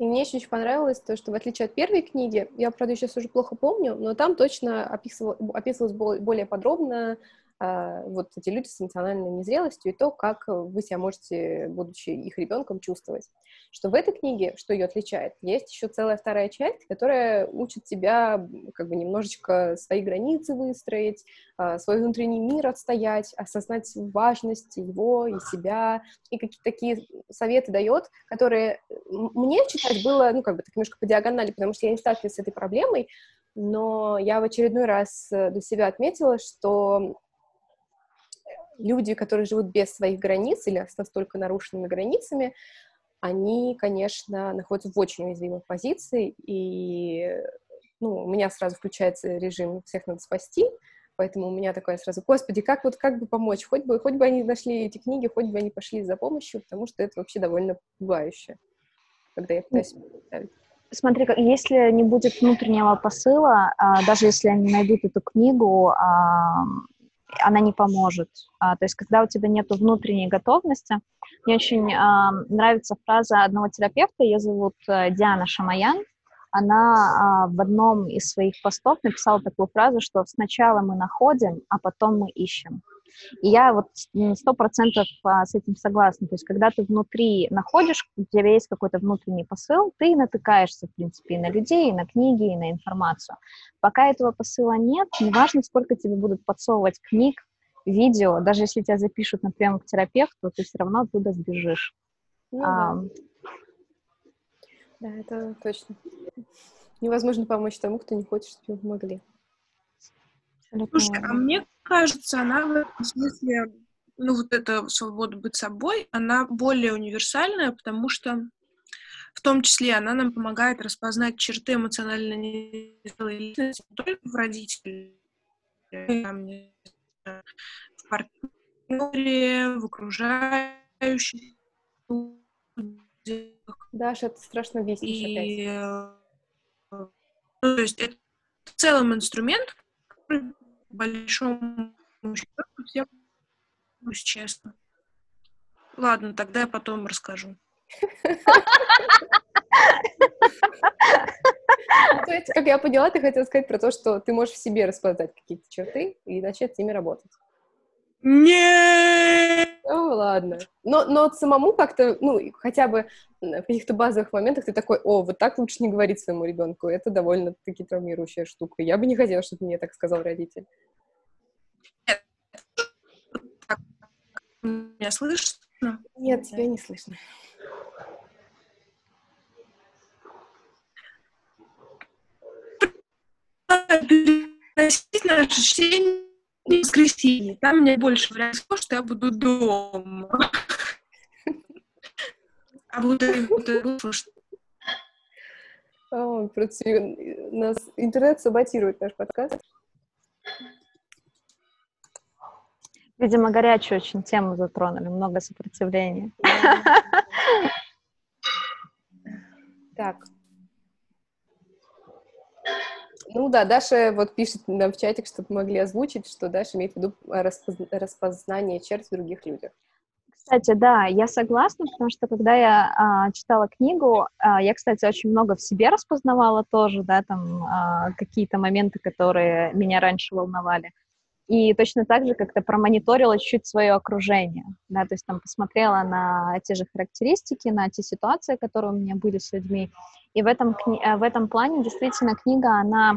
И мне еще очень понравилось то, что в отличие от первой книги, я, правда, сейчас уже плохо помню, но там точно описывал, описывалось более подробно вот эти люди с эмоциональной незрелостью и то, как вы себя можете, будучи их ребенком, чувствовать. Что в этой книге, что ее отличает, есть еще целая вторая часть, которая учит тебя как бы немножечко свои границы выстроить, а, свой внутренний мир отстоять, осознать важность его и себя, и какие-то такие советы дает, которые мне читать было, ну, как бы так немножко по диагонали, потому что я не сталкивалась с этой проблемой, но я в очередной раз э, для себя отметила, что люди, которые живут без своих границ или с настолько нарушенными границами, они, конечно, находятся в очень уязвимой позиции, и ну, у меня сразу включается режим «всех надо спасти», поэтому у меня такое сразу, господи, как вот, как бы помочь, хоть бы, хоть бы они нашли эти книги, хоть бы они пошли за помощью, потому что это вообще довольно пугающе, когда я пытаюсь представить. Смотри, если не будет внутреннего посыла, а, даже если они найдут эту книгу, а, она не поможет. А, то есть, когда у тебя нет внутренней готовности, мне очень а, нравится фраза одного терапевта, ее зовут а, Диана Шамаян. Она а, в одном из своих постов написала такую фразу, что сначала мы находим, а потом мы ищем. И я вот сто процентов а, с этим согласна. То есть, когда ты внутри находишь, у тебя есть какой-то внутренний посыл, ты натыкаешься, в принципе, и на людей, и на книги, и на информацию. Пока этого посыла нет, неважно, сколько тебе будут подсовывать книг, видео, даже если тебя запишут на прием к терапевту, ты все равно оттуда сбежишь. Ну, а, да. да, это точно. Невозможно помочь тому, кто не хочет, чтобы помогли. Слушай, а мне кажется, она в этом смысле, ну, вот эта свобода быть собой, она более универсальная, потому что в том числе она нам помогает распознать черты эмоционально незрелой личности не только в родителях, в партнере, в окружающих Даша, это страшно бесит И, э, ну, то есть это в целом инструмент, который большому счету всем честно. Ладно, тогда я потом расскажу. То есть, как я поняла, ты хотела сказать про то, что ты можешь в себе распознать какие-то черты и начать с ними работать. Нет! Ну, ладно. Но, но самому как-то, ну, хотя бы в каких-то базовых моментах ты такой, о, вот так лучше не говорить своему ребенку. Это довольно-таки травмирующая штука. Я бы не хотела, чтобы мне так сказал родитель. Меня слышно? Нет, тебя не слышно. Переносить наше чтение в воскресенье. Там мне больше вариантов, что я буду дома. А буду, буду нас интернет саботирует наш подкаст. Видимо, горячую очень тему затронули, много сопротивления. Так. Ну да, Даша вот пишет нам в чатик, чтобы могли озвучить, что Даша имеет в виду распознание черт в других людях. Кстати, да, я согласна, потому что когда я а, читала книгу, а, я, кстати, очень много в себе распознавала тоже, да, там а, какие-то моменты, которые меня раньше волновали и точно так же как-то промониторила чуть-чуть свое окружение, да, то есть там посмотрела на те же характеристики, на те ситуации, которые у меня были с людьми, и в этом, э, в этом плане действительно книга, она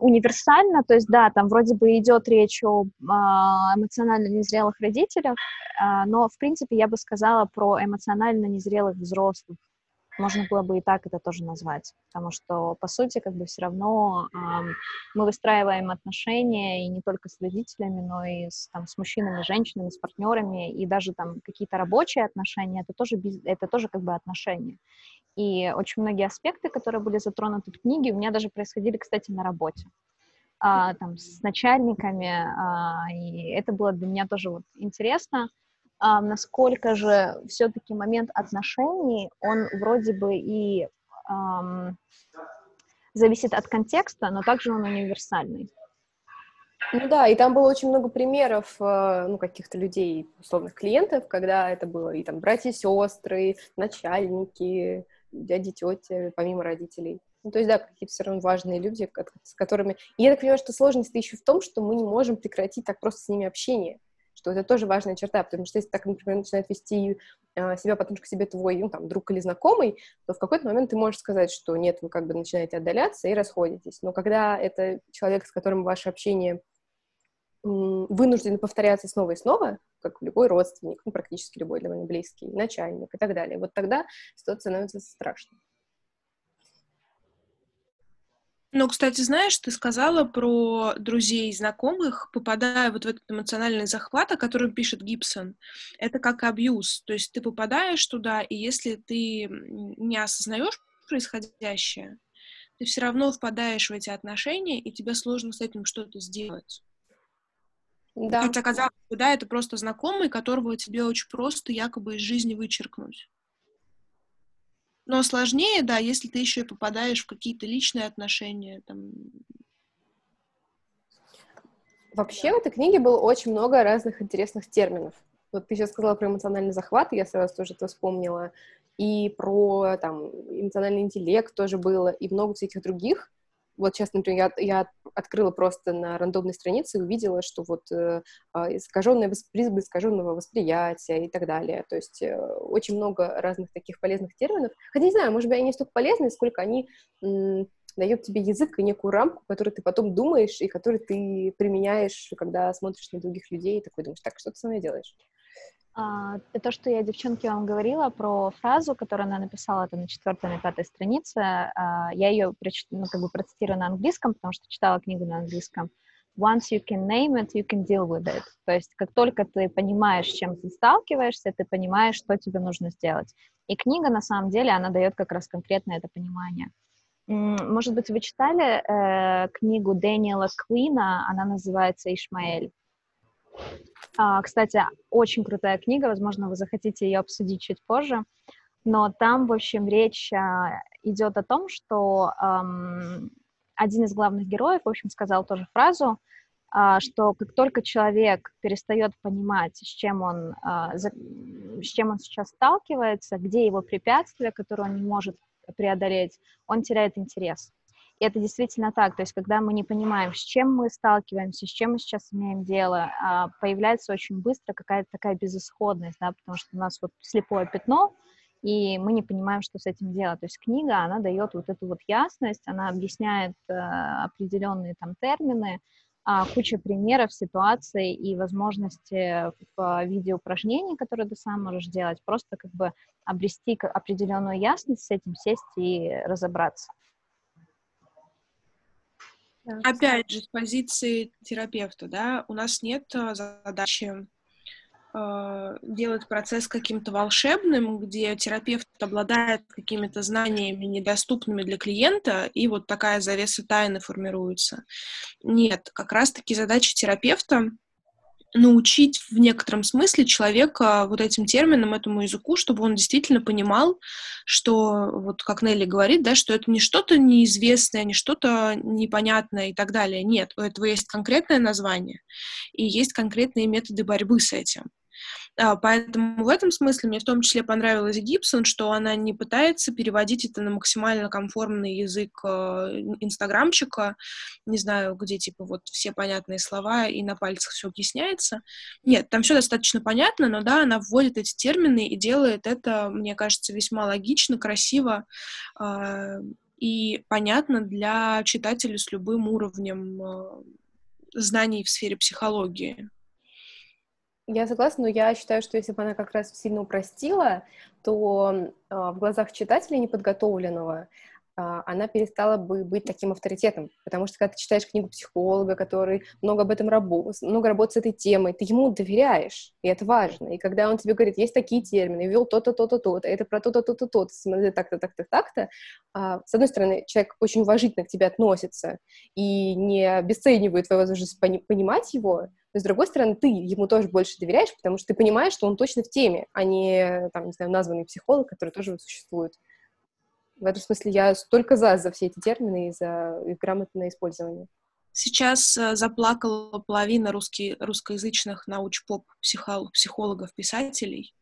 универсальна, то есть, да, там вроде бы идет речь о а, эмоционально незрелых родителях, а, но, в принципе, я бы сказала про эмоционально незрелых взрослых, можно было бы и так это тоже назвать, потому что, по сути, как бы все равно э, мы выстраиваем отношения и не только с родителями, но и с, там, с мужчинами, женщинами, с партнерами, и даже там какие-то рабочие отношения, это тоже, это тоже как бы отношения. И очень многие аспекты, которые были затронуты в книге, у меня даже происходили, кстати, на работе. А, там, с начальниками, а, и это было для меня тоже вот интересно, насколько же все-таки момент отношений, он вроде бы и эм, зависит от контекста, но также он универсальный. Ну да, и там было очень много примеров, э, ну, каких-то людей, условных клиентов, когда это было и там братья, сестры, начальники, дяди, тети, помимо родителей. Ну, то есть, да, какие-то все равно важные люди, с которыми... И я так понимаю, что сложность еще в том, что мы не можем прекратить так просто с ними общение что это тоже важная черта, потому что если так, например, начинает вести э, себя потом к себе твой, ну, там, друг или знакомый, то в какой-то момент ты можешь сказать, что нет, вы как бы начинаете отдаляться и расходитесь. Но когда это человек, с которым ваше общение вынуждены повторяться снова и снова, как любой родственник, ну, практически любой довольно близкий, начальник и так далее, вот тогда ситуация становится страшной. Ну, кстати, знаешь, ты сказала про друзей и знакомых, попадая вот в этот эмоциональный захват, о котором пишет Гибсон. Это как абьюз. То есть ты попадаешь туда, и если ты не осознаешь происходящее, ты все равно впадаешь в эти отношения, и тебе сложно с этим что-то сделать. Да. Хотя, казалось бы, да, это просто знакомый, которого тебе очень просто якобы из жизни вычеркнуть. Но сложнее, да, если ты еще и попадаешь в какие-то личные отношения, там, Вообще в этой книге было очень много разных интересных терминов. Вот ты сейчас сказала про эмоциональный захват, я сразу тоже это вспомнила, и про там эмоциональный интеллект тоже было, и много всяких других. Вот сейчас, например, я, я открыла просто на рандомной странице и увидела, что вот э, а, искаженное призма искаженного восприятия и так далее. То есть э, очень много разных таких полезных терминов. Хотя не знаю, может быть, они не столько полезны, сколько они дает тебе язык и некую рамку, которую ты потом думаешь и которую ты применяешь, когда смотришь на других людей и такой думаешь, так, что ты со мной делаешь? А, то, что я девчонке вам говорила про фразу, которую она написала это на четвертой, на пятой странице, а, я ее ну, как бы процитирую на английском, потому что читала книгу на английском. Once you can name it, you can deal with it. То есть как только ты понимаешь, с чем ты сталкиваешься, ты понимаешь, что тебе нужно сделать. И книга, на самом деле, она дает как раз конкретно это понимание. Может быть, вы читали э, книгу Дэниела Квина, она называется «Ишмаэль». А, кстати, очень крутая книга, возможно, вы захотите ее обсудить чуть позже, но там, в общем, речь а, идет о том, что эм, один из главных героев, в общем, сказал тоже фразу, а, что как только человек перестает понимать, с чем он, а, за, с чем он сейчас сталкивается, где его препятствия, которые он не может преодолеть, он теряет интерес. И это действительно так. То есть, когда мы не понимаем, с чем мы сталкиваемся, с чем мы сейчас имеем дело, а, появляется очень быстро какая-то такая безысходность, да, потому что у нас вот слепое пятно, и мы не понимаем, что с этим делать. То есть книга, она дает вот эту вот ясность, она объясняет э, определенные там термины, а, куча примеров, ситуаций и возможности в виде упражнений, которые ты сам можешь делать, просто как бы обрести определенную ясность с этим, сесть и разобраться. Опять же, с позиции терапевта, да, у нас нет а, задачи э, делать процесс каким-то волшебным, где терапевт обладает какими-то знаниями, недоступными для клиента, и вот такая завеса тайны формируется. Нет, как раз-таки задача терапевта научить в некотором смысле человека вот этим терминам, этому языку, чтобы он действительно понимал, что, вот как Нелли говорит, да, что это не что-то неизвестное, не что-то непонятное и так далее. Нет, у этого есть конкретное название и есть конкретные методы борьбы с этим. А, поэтому в этом смысле мне в том числе понравилась Гибсон, что она не пытается переводить это на максимально комфортный язык э, инстаграмчика, не знаю, где типа вот все понятные слова и на пальцах все объясняется. Нет, там все достаточно понятно, но да, она вводит эти термины и делает это, мне кажется, весьма логично, красиво а, и понятно для читателя с любым уровнем э, знаний в сфере психологии. Я согласна, но я считаю, что если бы она как раз сильно упростила, то э, в глазах читателя неподготовленного а, она перестала бы быть таким авторитетом, потому что когда ты читаешь книгу психолога, который много об этом работает, много работает с этой темой, ты ему доверяешь, и это важно. И когда он тебе говорит, есть такие термины, ввел то-то, то-то, то-то, это про то-то, то-то, то-то, смотри, так-то, так-то, так-то, а, с одной стороны, человек очень уважительно к тебе относится и не обесценивает твою возможность понимать его, но, с другой стороны, ты ему тоже больше доверяешь, потому что ты понимаешь, что он точно в теме, а не, там, не знаю, названный психолог, который тоже существует. В этом смысле я только за, за все эти термины и за их грамотное использование. Сейчас э, заплакала половина русский, русскоязычных науч-поп психологов, писателей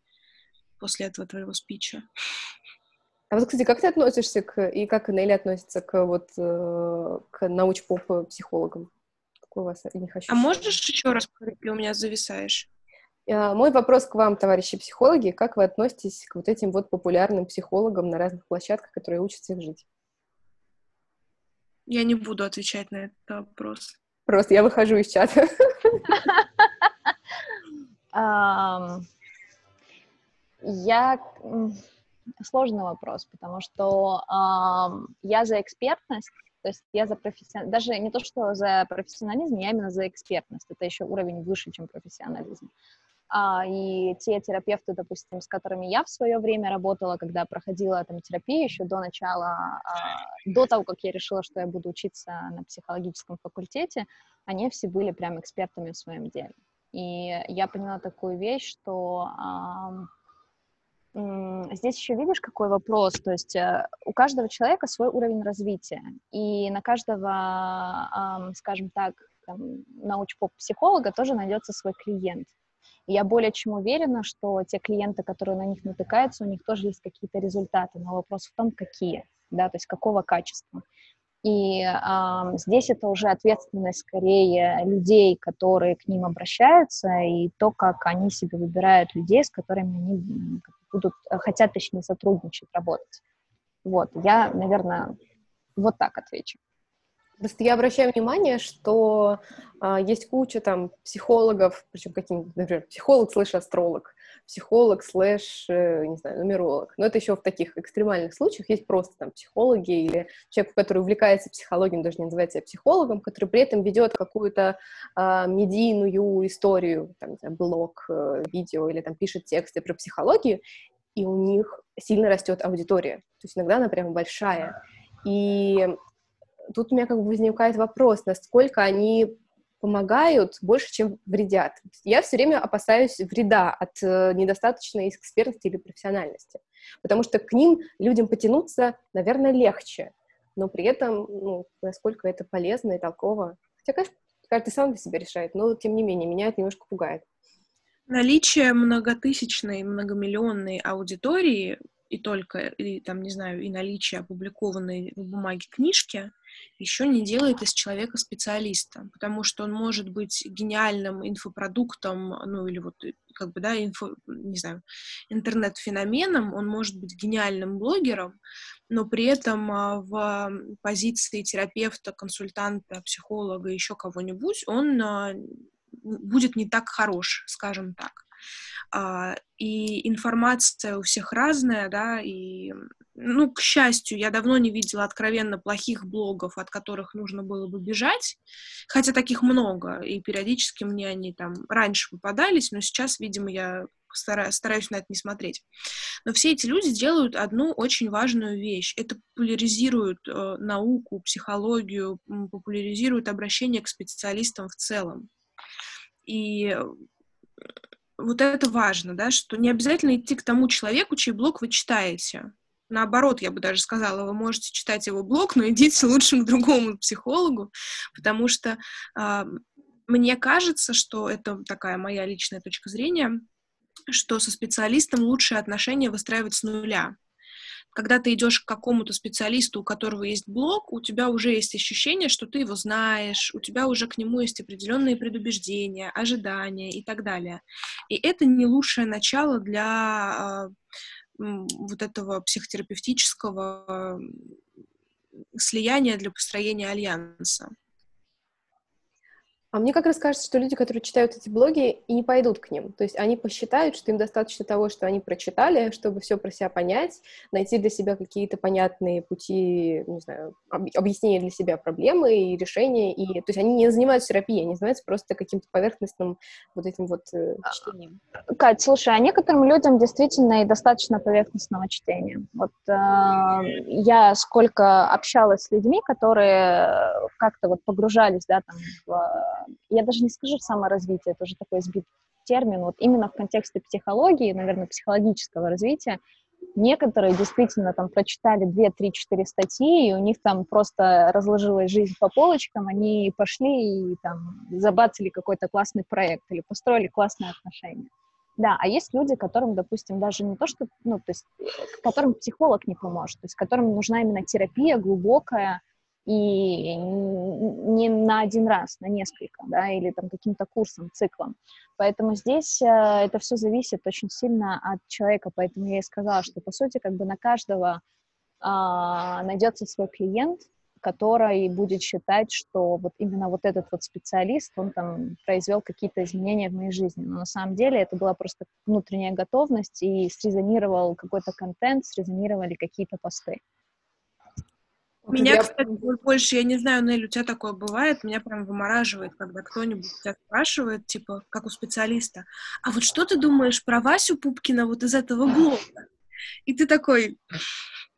после этого твоего спича. А вот, кстати, как ты относишься к, и как Нелли относится к, вот, э, к науч-поп вас не хочу. А можешь еще раз повторить, у меня зависаешь? А, мой вопрос к вам, товарищи психологи, как вы относитесь к вот этим вот популярным психологам на разных площадках, которые учат всех жить? Я не буду отвечать на этот вопрос. Просто я выхожу из чата. Я... Сложный вопрос, потому что я за экспертность, то есть я за профессионализм, даже не то, что за профессионализм, я именно за экспертность. Это еще уровень выше, чем профессионализм. А, и те терапевты, допустим, с которыми я в свое время работала, когда проходила там терапию еще до начала, а, до того, как я решила, что я буду учиться на психологическом факультете, они все были прям экспертами в своем деле. И я поняла такую вещь, что здесь еще видишь, какой вопрос, то есть э, у каждого человека свой уровень развития, и на каждого, скажем так, научпоп-психолога тоже найдется свой клиент. И я более чем уверена, что те клиенты, которые на них натыкаются, у них тоже есть какие-то результаты, но вопрос в том, какие, да, то есть какого качества. И э, здесь это уже ответственность скорее людей, которые к ним обращаются, и то, как они себе выбирают людей, с которыми они будут, э, хотят, точнее, сотрудничать, работать. Вот, я, наверное, вот так отвечу. Просто я обращаю внимание, что а, есть куча там психологов, причем каким например, психолог слэш астролог, психолог слэш, э, не знаю, нумеролог. Но это еще в таких экстремальных случаях есть просто там психологи или человек, который увлекается психологией, он даже не называет себя психологом, который при этом ведет какую-то а, медийную историю, там, не знаю, блог, э, видео или там пишет тексты про психологию, и у них сильно растет аудитория. То есть иногда она прям большая. И тут у меня как бы возникает вопрос, насколько они помогают больше, чем вредят. Я все время опасаюсь вреда от э, недостаточной экспертности или профессиональности, потому что к ним людям потянуться, наверное, легче, но при этом, ну, насколько это полезно и толково. Хотя, конечно, каждый сам для себя решает, но, тем не менее, меня это немножко пугает. Наличие многотысячной, многомиллионной аудитории и только, и, там, не знаю, и наличие опубликованной в бумаге книжки еще не делает из человека специалиста, потому что он может быть гениальным инфопродуктом, ну или вот э, как бы, да, инфо, не знаю, интернет-феноменом, он может быть гениальным блогером, но при этом а, в позиции терапевта, консультанта, психолога, еще кого-нибудь, он а, будет не так хорош, скажем так. А, и информация у всех разная, да, и, ну, к счастью, я давно не видела откровенно плохих блогов, от которых нужно было бы бежать, хотя таких много, и периодически мне они там раньше попадались, но сейчас, видимо, я стараюсь, на это не смотреть. Но все эти люди делают одну очень важную вещь. Это популяризируют э, науку, психологию, популяризируют обращение к специалистам в целом. И вот это важно, да, что не обязательно идти к тому человеку, чей блог вы читаете. Наоборот, я бы даже сказала, вы можете читать его блог, но идите лучше к другому психологу, потому что э, мне кажется, что это такая моя личная точка зрения, что со специалистом лучшие отношения выстраивать с нуля когда ты идешь к какому-то специалисту, у которого есть блог, у тебя уже есть ощущение, что ты его знаешь, у тебя уже к нему есть определенные предубеждения, ожидания и так далее. И это не лучшее начало для э, вот этого психотерапевтического слияния для построения альянса. А мне как раз кажется, что люди, которые читают эти блоги, и не пойдут к ним. То есть они посчитают, что им достаточно того, что они прочитали, чтобы все про себя понять, найти для себя какие-то понятные пути, не знаю, объяснения для себя проблемы и решения. И, то есть они не занимаются терапией, они занимаются просто каким-то поверхностным вот этим вот э, а, чтением. Кать, слушай, а некоторым людям действительно и достаточно поверхностного чтения. Вот э, я сколько общалась с людьми, которые как-то вот погружались, да, там, в я даже не скажу саморазвитие, это уже такой сбит термин, вот именно в контексте психологии, наверное, психологического развития, некоторые действительно там прочитали 2, 3, 4 статьи, и у них там просто разложилась жизнь по полочкам, они пошли и там забацали какой-то классный проект или построили классные отношения. Да, а есть люди, которым, допустим, даже не то, что, ну, то есть, которым психолог не поможет, то есть, которым нужна именно терапия глубокая, и не на один раз, на несколько, да, или там каким-то курсом, циклом. Поэтому здесь э, это все зависит очень сильно от человека, поэтому я и сказала, что, по сути, как бы на каждого а, найдется свой клиент, который будет считать, что вот именно вот этот вот специалист, он там произвел какие-то изменения в моей жизни. Но на самом деле это была просто внутренняя готовность, и срезонировал какой-то контент, срезонировали какие-то посты. Меня, я... кстати, больше, я не знаю, Нель, у тебя такое бывает, меня прям вымораживает, когда кто-нибудь тебя спрашивает, типа, как у специалиста, а вот что ты думаешь про Васю Пупкина вот из этого блога? И ты такой,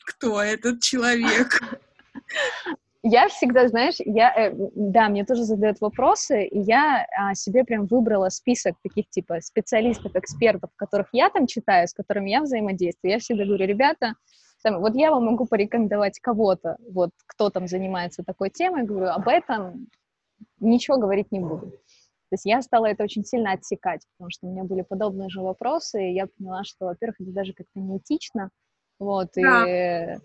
кто этот человек? я всегда, знаешь, я, э, да, мне тоже задают вопросы, и я а, себе прям выбрала список таких типа специалистов, экспертов, которых я там читаю, с которыми я взаимодействую. Я всегда говорю, ребята, вот я вам могу порекомендовать кого-то, вот кто там занимается такой темой, говорю, об этом ничего говорить не буду. То есть я стала это очень сильно отсекать, потому что у меня были подобные же вопросы, и я поняла, что, во-первых, это даже как-то неэтично, вот, да. и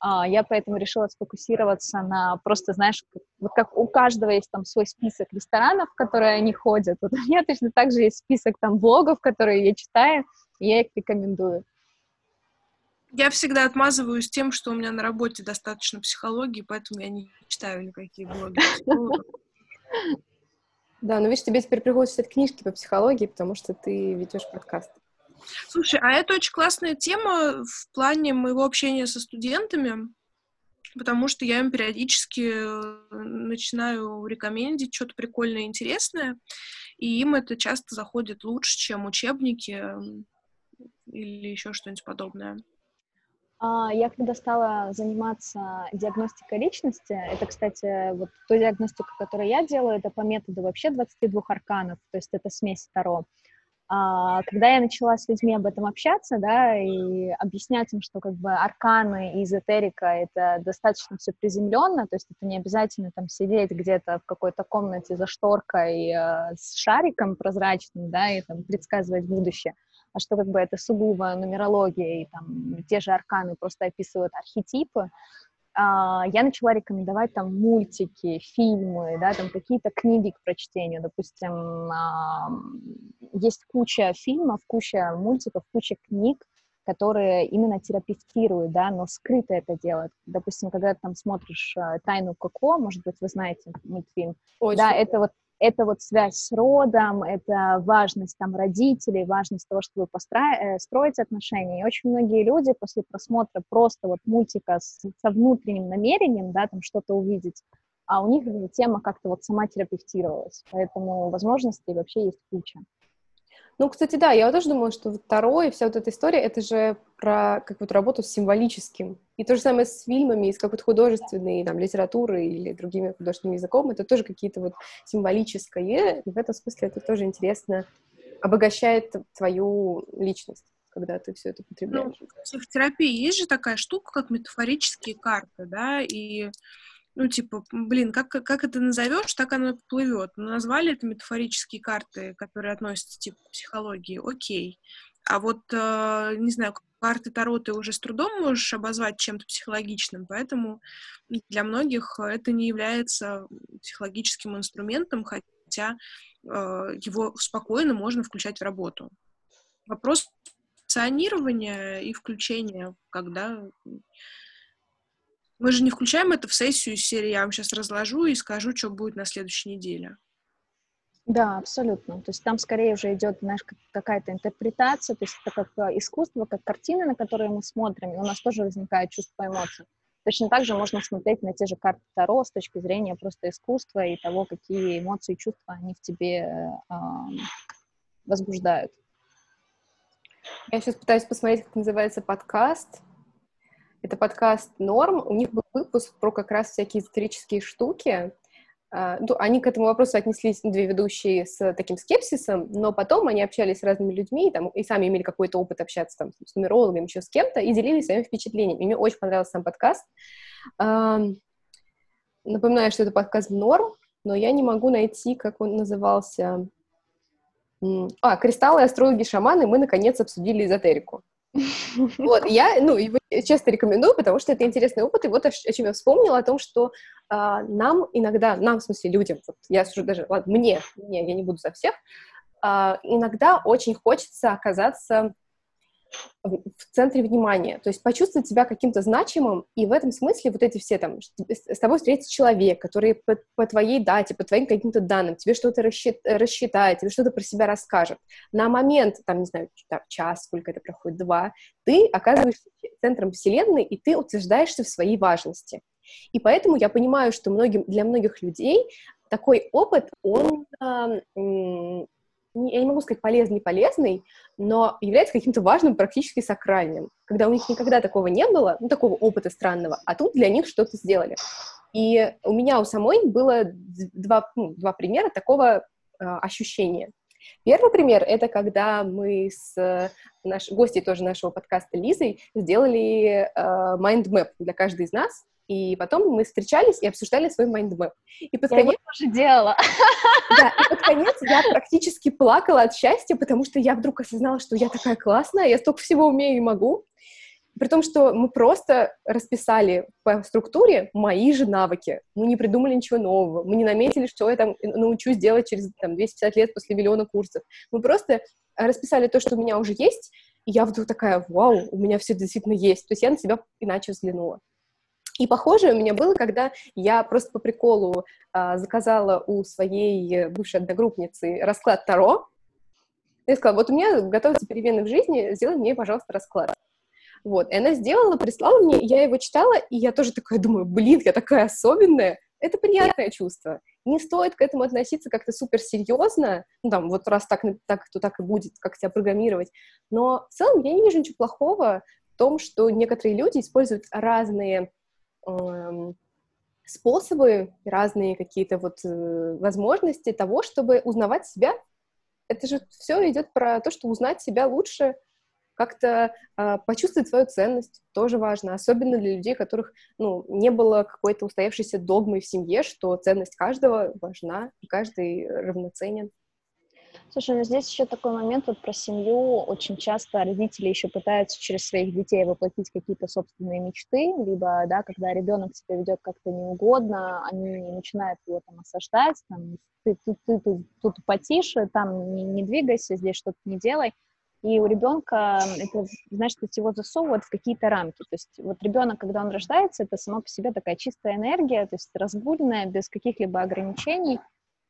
а, я поэтому решила сфокусироваться на просто, знаешь, вот как у каждого есть там свой список ресторанов, в которые они ходят, вот у меня точно так же есть список там блогов, которые я читаю, и я их рекомендую. Я всегда отмазываюсь тем, что у меня на работе достаточно психологии, поэтому я не читаю никакие блоги. Да, но видишь, тебе теперь приходится читать книжки по психологии, потому что ты ведешь подкаст. Слушай, а это очень классная тема в плане моего общения со студентами, потому что я им периодически э, начинаю рекомендить что-то прикольное и интересное, и им это часто заходит лучше, чем учебники или еще что-нибудь подобное. А, я когда стала заниматься диагностикой личности, это, кстати, вот ту диагностику, которую я делаю, это по методу вообще 22 арканов, то есть это смесь Таро. А, когда я начала с людьми об этом общаться, да, и объяснять им, что как бы арканы и эзотерика — это достаточно все приземленно, то есть это не обязательно там сидеть где-то в какой-то комнате за шторкой э, с шариком прозрачным, да, и там предсказывать будущее, а что как бы это сугубо нумерология, и там те же арканы просто описывают архетипы, а, я начала рекомендовать там мультики, фильмы, да, там какие-то книги к прочтению. Допустим, есть куча фильмов, куча мультиков, куча книг, которые именно терапевтируют, да, но скрыто это делают. Допустим, когда ты там смотришь э, «Тайну Коко», может быть, вы знаете мультфильм, Очень. да, это вот это вот связь с родом, это важность там родителей, важность того, чтобы построить э, строить отношения. И очень многие люди после просмотра просто вот мультика с, со внутренним намерением, да, там что-то увидеть, а у них тема как-то вот сама терапевтировалась. Поэтому возможностей вообще есть куча. Ну, кстати, да, я тоже думала, что второе, вся вот эта история, это же про какую-то работу с символическим. И то же самое с фильмами, с какой-то художественной там, литературой или другими художественным языком, это тоже какие-то вот символическое, и в этом смысле это тоже интересно, обогащает твою личность когда ты все это потребляешь. Ну, в психотерапии есть же такая штука, как метафорические карты, да, и ну, типа, блин, как, как это назовешь, так оно плывет. Ну, назвали это метафорические карты, которые относятся, типа, к психологии, окей. А вот, э, не знаю, карты Таро ты уже с трудом можешь обозвать чем-то психологичным, поэтому для многих это не является психологическим инструментом, хотя э, его спокойно можно включать в работу. Вопрос функционирования и включения, когда мы же не включаем это в сессию серии «Я вам сейчас разложу и скажу, что будет на следующей неделе». Да, абсолютно. То есть там скорее уже идет, знаешь, какая-то интерпретация, то есть это как э, искусство, как картины, на которые мы смотрим, и у нас тоже возникает чувство эмоций. Точно так же можно смотреть на те же карты Таро с точки зрения просто искусства и того, какие эмоции и чувства они в тебе э, возбуждают. Я сейчас пытаюсь посмотреть, как называется подкаст. Это подкаст «Норм». У них был выпуск про как раз всякие эзотерические штуки. А, ну, они к этому вопросу отнеслись, две ведущие, с таким скепсисом, но потом они общались с разными людьми, там, и сами имели какой-то опыт общаться там, с нумерологом, еще с кем-то, и делились своими впечатлениями. мне очень понравился сам подкаст. Напоминаю, что это подкаст «Норм», но я не могу найти, как он назывался. А, «Кристаллы, астрологи, шаманы» мы, наконец, обсудили эзотерику. Вот, я, ну, его часто рекомендую, потому что это интересный опыт, и вот о, о чем я вспомнила, о том, что а, нам иногда, нам, в смысле, людям, вот я сужу даже, ладно, мне, мне, я не буду за всех, а, иногда очень хочется оказаться в центре внимания, то есть почувствовать себя каким-то значимым, и в этом смысле вот эти все там, с тобой встретится человек, который по, по твоей дате, по твоим каким-то данным тебе что-то рассчит, рассчитает, тебе что-то про себя расскажет. На момент, там, не знаю, там, час, сколько это проходит, два, ты оказываешься центром вселенной, и ты утверждаешься в своей важности. И поэтому я понимаю, что многим, для многих людей такой опыт, он я не могу сказать полезный, полезный, но является каким-то важным, практически сакральным, когда у них никогда такого не было, ну, такого опыта странного, а тут для них что-то сделали. И у меня у самой было два, ну, два примера такого э, ощущения. Первый пример — это когда мы с э, нашей гостьей тоже нашего подкаста Лизой сделали э, mind map для каждой из нас, и потом мы встречались и обсуждали свой mind map. И под я конец... тоже делала. Да, и под конец я практически плакала от счастья, потому что я вдруг осознала, что я такая классная, я столько всего умею и могу. При том, что мы просто расписали по структуре мои же навыки. Мы не придумали ничего нового. Мы не наметили, что я там научусь делать через там, 250 лет после миллиона курсов. Мы просто расписали то, что у меня уже есть, и я вдруг такая, вау, у меня все действительно есть. То есть я на себя иначе взглянула. И похоже у меня было, когда я просто по приколу а, заказала у своей бывшей одногруппницы расклад Таро. Я сказала, вот у меня готовятся перемены в жизни, сделай мне, пожалуйста, расклад. Вот, и она сделала, прислала мне, я его читала, и я тоже такая думаю, блин, я такая особенная. Это приятное чувство. Не стоит к этому относиться как-то супер серьезно, ну, там, вот раз так, так, то так и будет, как тебя программировать. Но в целом я не вижу ничего плохого в том, что некоторые люди используют разные способы, разные какие-то вот э, возможности того, чтобы узнавать себя. Это же все идет про то, что узнать себя лучше, как-то э, почувствовать свою ценность тоже важно, особенно для людей, которых ну, не было какой-то устоявшейся догмы в семье, что ценность каждого важна, и каждый равноценен. Слушай, ну здесь еще такой момент вот про семью. Очень часто родители еще пытаются через своих детей воплотить какие-то собственные мечты, либо, да, когда ребенок себя ведет как-то неугодно, они начинают его там осаждать, там, ты, ты, ты, ты тут потише, там не, не двигайся, здесь что-то не делай и у ребенка это, знаешь, то его засовывают в какие-то рамки. То есть вот ребенок, когда он рождается, это сама по себе такая чистая энергия, то есть разгульная, без каких-либо ограничений.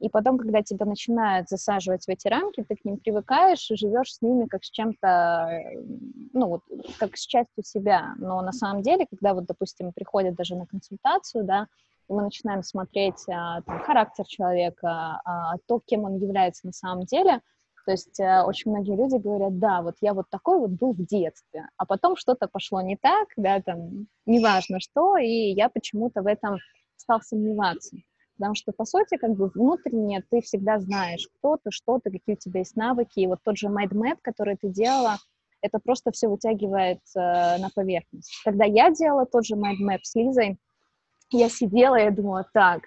И потом, когда тебя начинают засаживать в эти рамки, ты к ним привыкаешь и живешь с ними как с чем-то, ну вот, как с частью себя. Но на самом деле, когда вот, допустим, приходят даже на консультацию, да, мы начинаем смотреть а, там, характер человека, а, то, кем он является на самом деле — то есть э, очень многие люди говорят, да, вот я вот такой вот был в детстве, а потом что-то пошло не так, да, там, неважно что, и я почему-то в этом стал сомневаться. Потому что, по сути, как бы внутренне ты всегда знаешь, кто ты, что ты, какие у тебя есть навыки. И вот тот же MindMap, который ты делала, это просто все вытягивает э, на поверхность. Когда я делала тот же MindMap с Лизой, я сидела и думала, так,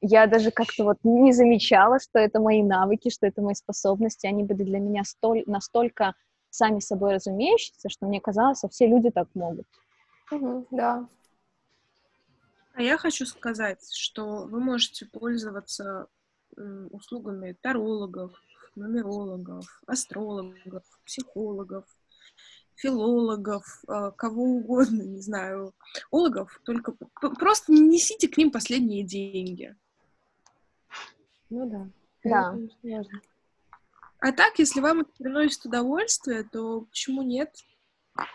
я даже как-то вот не замечала, что это мои навыки, что это мои способности, они были для меня столь, настолько сами собой разумеющиеся, что мне казалось, что все люди так могут. Угу, да. А я хочу сказать, что вы можете пользоваться услугами тарологов, нумерологов, астрологов, психологов, филологов, а, кого угодно, не знаю, ологов, только просто не несите к ним последние деньги. Ну да. Да. А так, если вам это приносит удовольствие, то почему нет? Это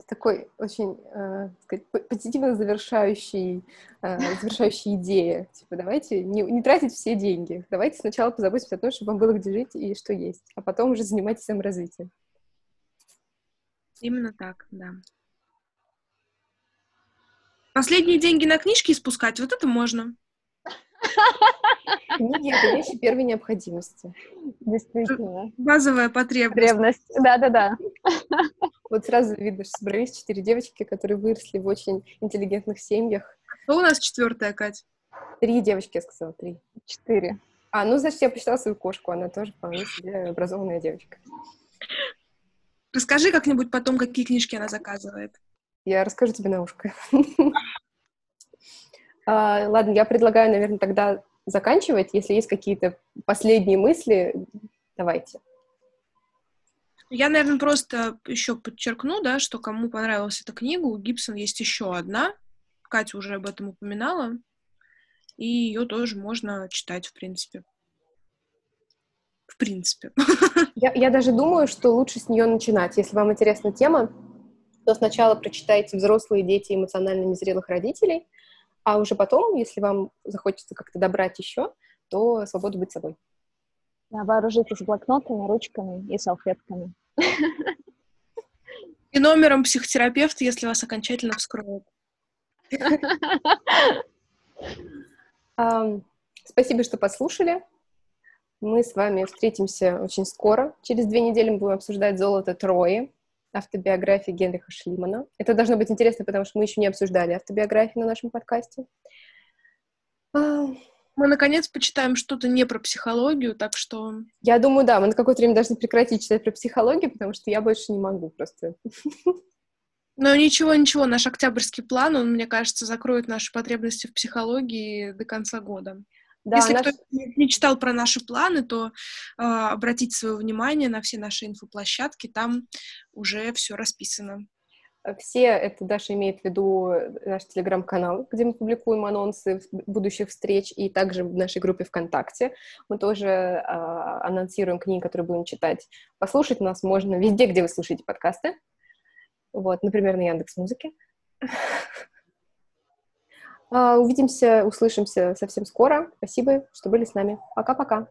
такой очень, э, сказать, позитивно завершающий, э, завершающая идея. Типа, давайте не, не тратить все деньги. Давайте сначала позаботимся о том, чтобы вам было где жить и что есть, а потом уже занимайтесь саморазвитием. Именно так, да. Последние деньги на книжки спускать, вот это можно. Книги — это вещи первой необходимости. Действительно. Базовая потребность. Потребность, да-да-да. Вот сразу видно, что собрались четыре девочки, которые выросли в очень интеллигентных семьях. Кто у нас четвертая, Кать? Три девочки, я сказала, три. Четыре. А, ну, значит, я посчитала свою кошку, она тоже вполне себе образованная девочка. Расскажи как-нибудь потом, какие книжки она заказывает. Я расскажу тебе на ушко. А, ладно, я предлагаю, наверное, тогда заканчивать. Если есть какие-то последние мысли, давайте. Я, наверное, просто еще подчеркну, да, что кому понравилась эта книга, у Гибсон есть еще одна. Катя уже об этом упоминала. И ее тоже можно читать, в принципе. В принципе. Я, я даже думаю, что лучше с нее начинать. Если вам интересна тема, то сначала прочитайте «Взрослые дети эмоционально незрелых родителей», а уже потом, если вам захочется как-то добрать еще, то свободу быть собой. Да, вооружитесь блокнотами, ручками и салфетками. И номером психотерапевта, если вас окончательно вскроют. Спасибо, что послушали. Мы с вами встретимся очень скоро. Через две недели мы будем обсуждать «Золото Трои», автобиографии Генриха Шлимана. Это должно быть интересно, потому что мы еще не обсуждали автобиографии на нашем подкасте. Мы, наконец, почитаем что-то не про психологию, так что... Я думаю, да, мы на какое-то время должны прекратить читать про психологию, потому что я больше не могу просто. Но ничего, ничего, наш октябрьский план, он, мне кажется, закроет наши потребности в психологии до конца года. Да, Если наш... кто не читал про наши планы, то э, обратите свое внимание на все наши инфоплощадки, там уже все расписано. Все, это Даша имеет в виду наш телеграм-канал, где мы публикуем анонсы будущих встреч, и также в нашей группе ВКонтакте. Мы тоже э, анонсируем книги, которые будем читать. Послушать нас можно везде, где вы слушаете подкасты. Вот, например, на Яндекс Музыке. А, увидимся, услышимся совсем скоро. Спасибо, что были с нами. Пока-пока.